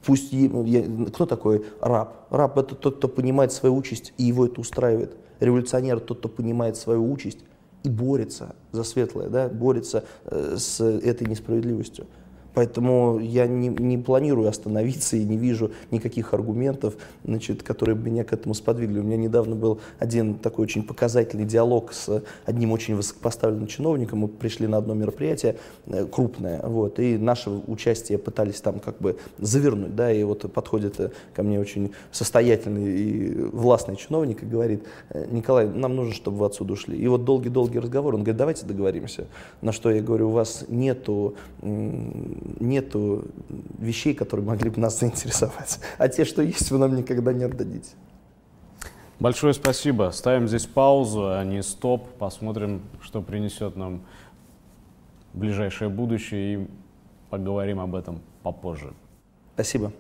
Пусть я, кто такой раб? Раб это тот, кто понимает свою участь и его это устраивает. Революционер тот, кто понимает свою участь и борется за светлое, да, борется э, с этой несправедливостью. Поэтому я не, не планирую остановиться и не вижу никаких аргументов, значит, которые меня к этому сподвигли. У меня недавно был один такой очень показательный диалог с одним очень высокопоставленным чиновником. Мы пришли на одно мероприятие э, крупное, вот, и наше участие пытались там как бы завернуть, да, и вот подходит э, ко мне очень состоятельный и властный чиновник и говорит, «Э, Николай, нам нужно, чтобы вы отсюда ушли. И вот долгий-долгий разговор, он говорит, давайте договоримся. На что я говорю, у вас нету нету вещей, которые могли бы нас заинтересовать. А те, что есть, вы нам никогда не отдадите. Большое спасибо. Ставим здесь паузу, а не стоп. Посмотрим, что принесет нам ближайшее будущее и поговорим об этом попозже. Спасибо.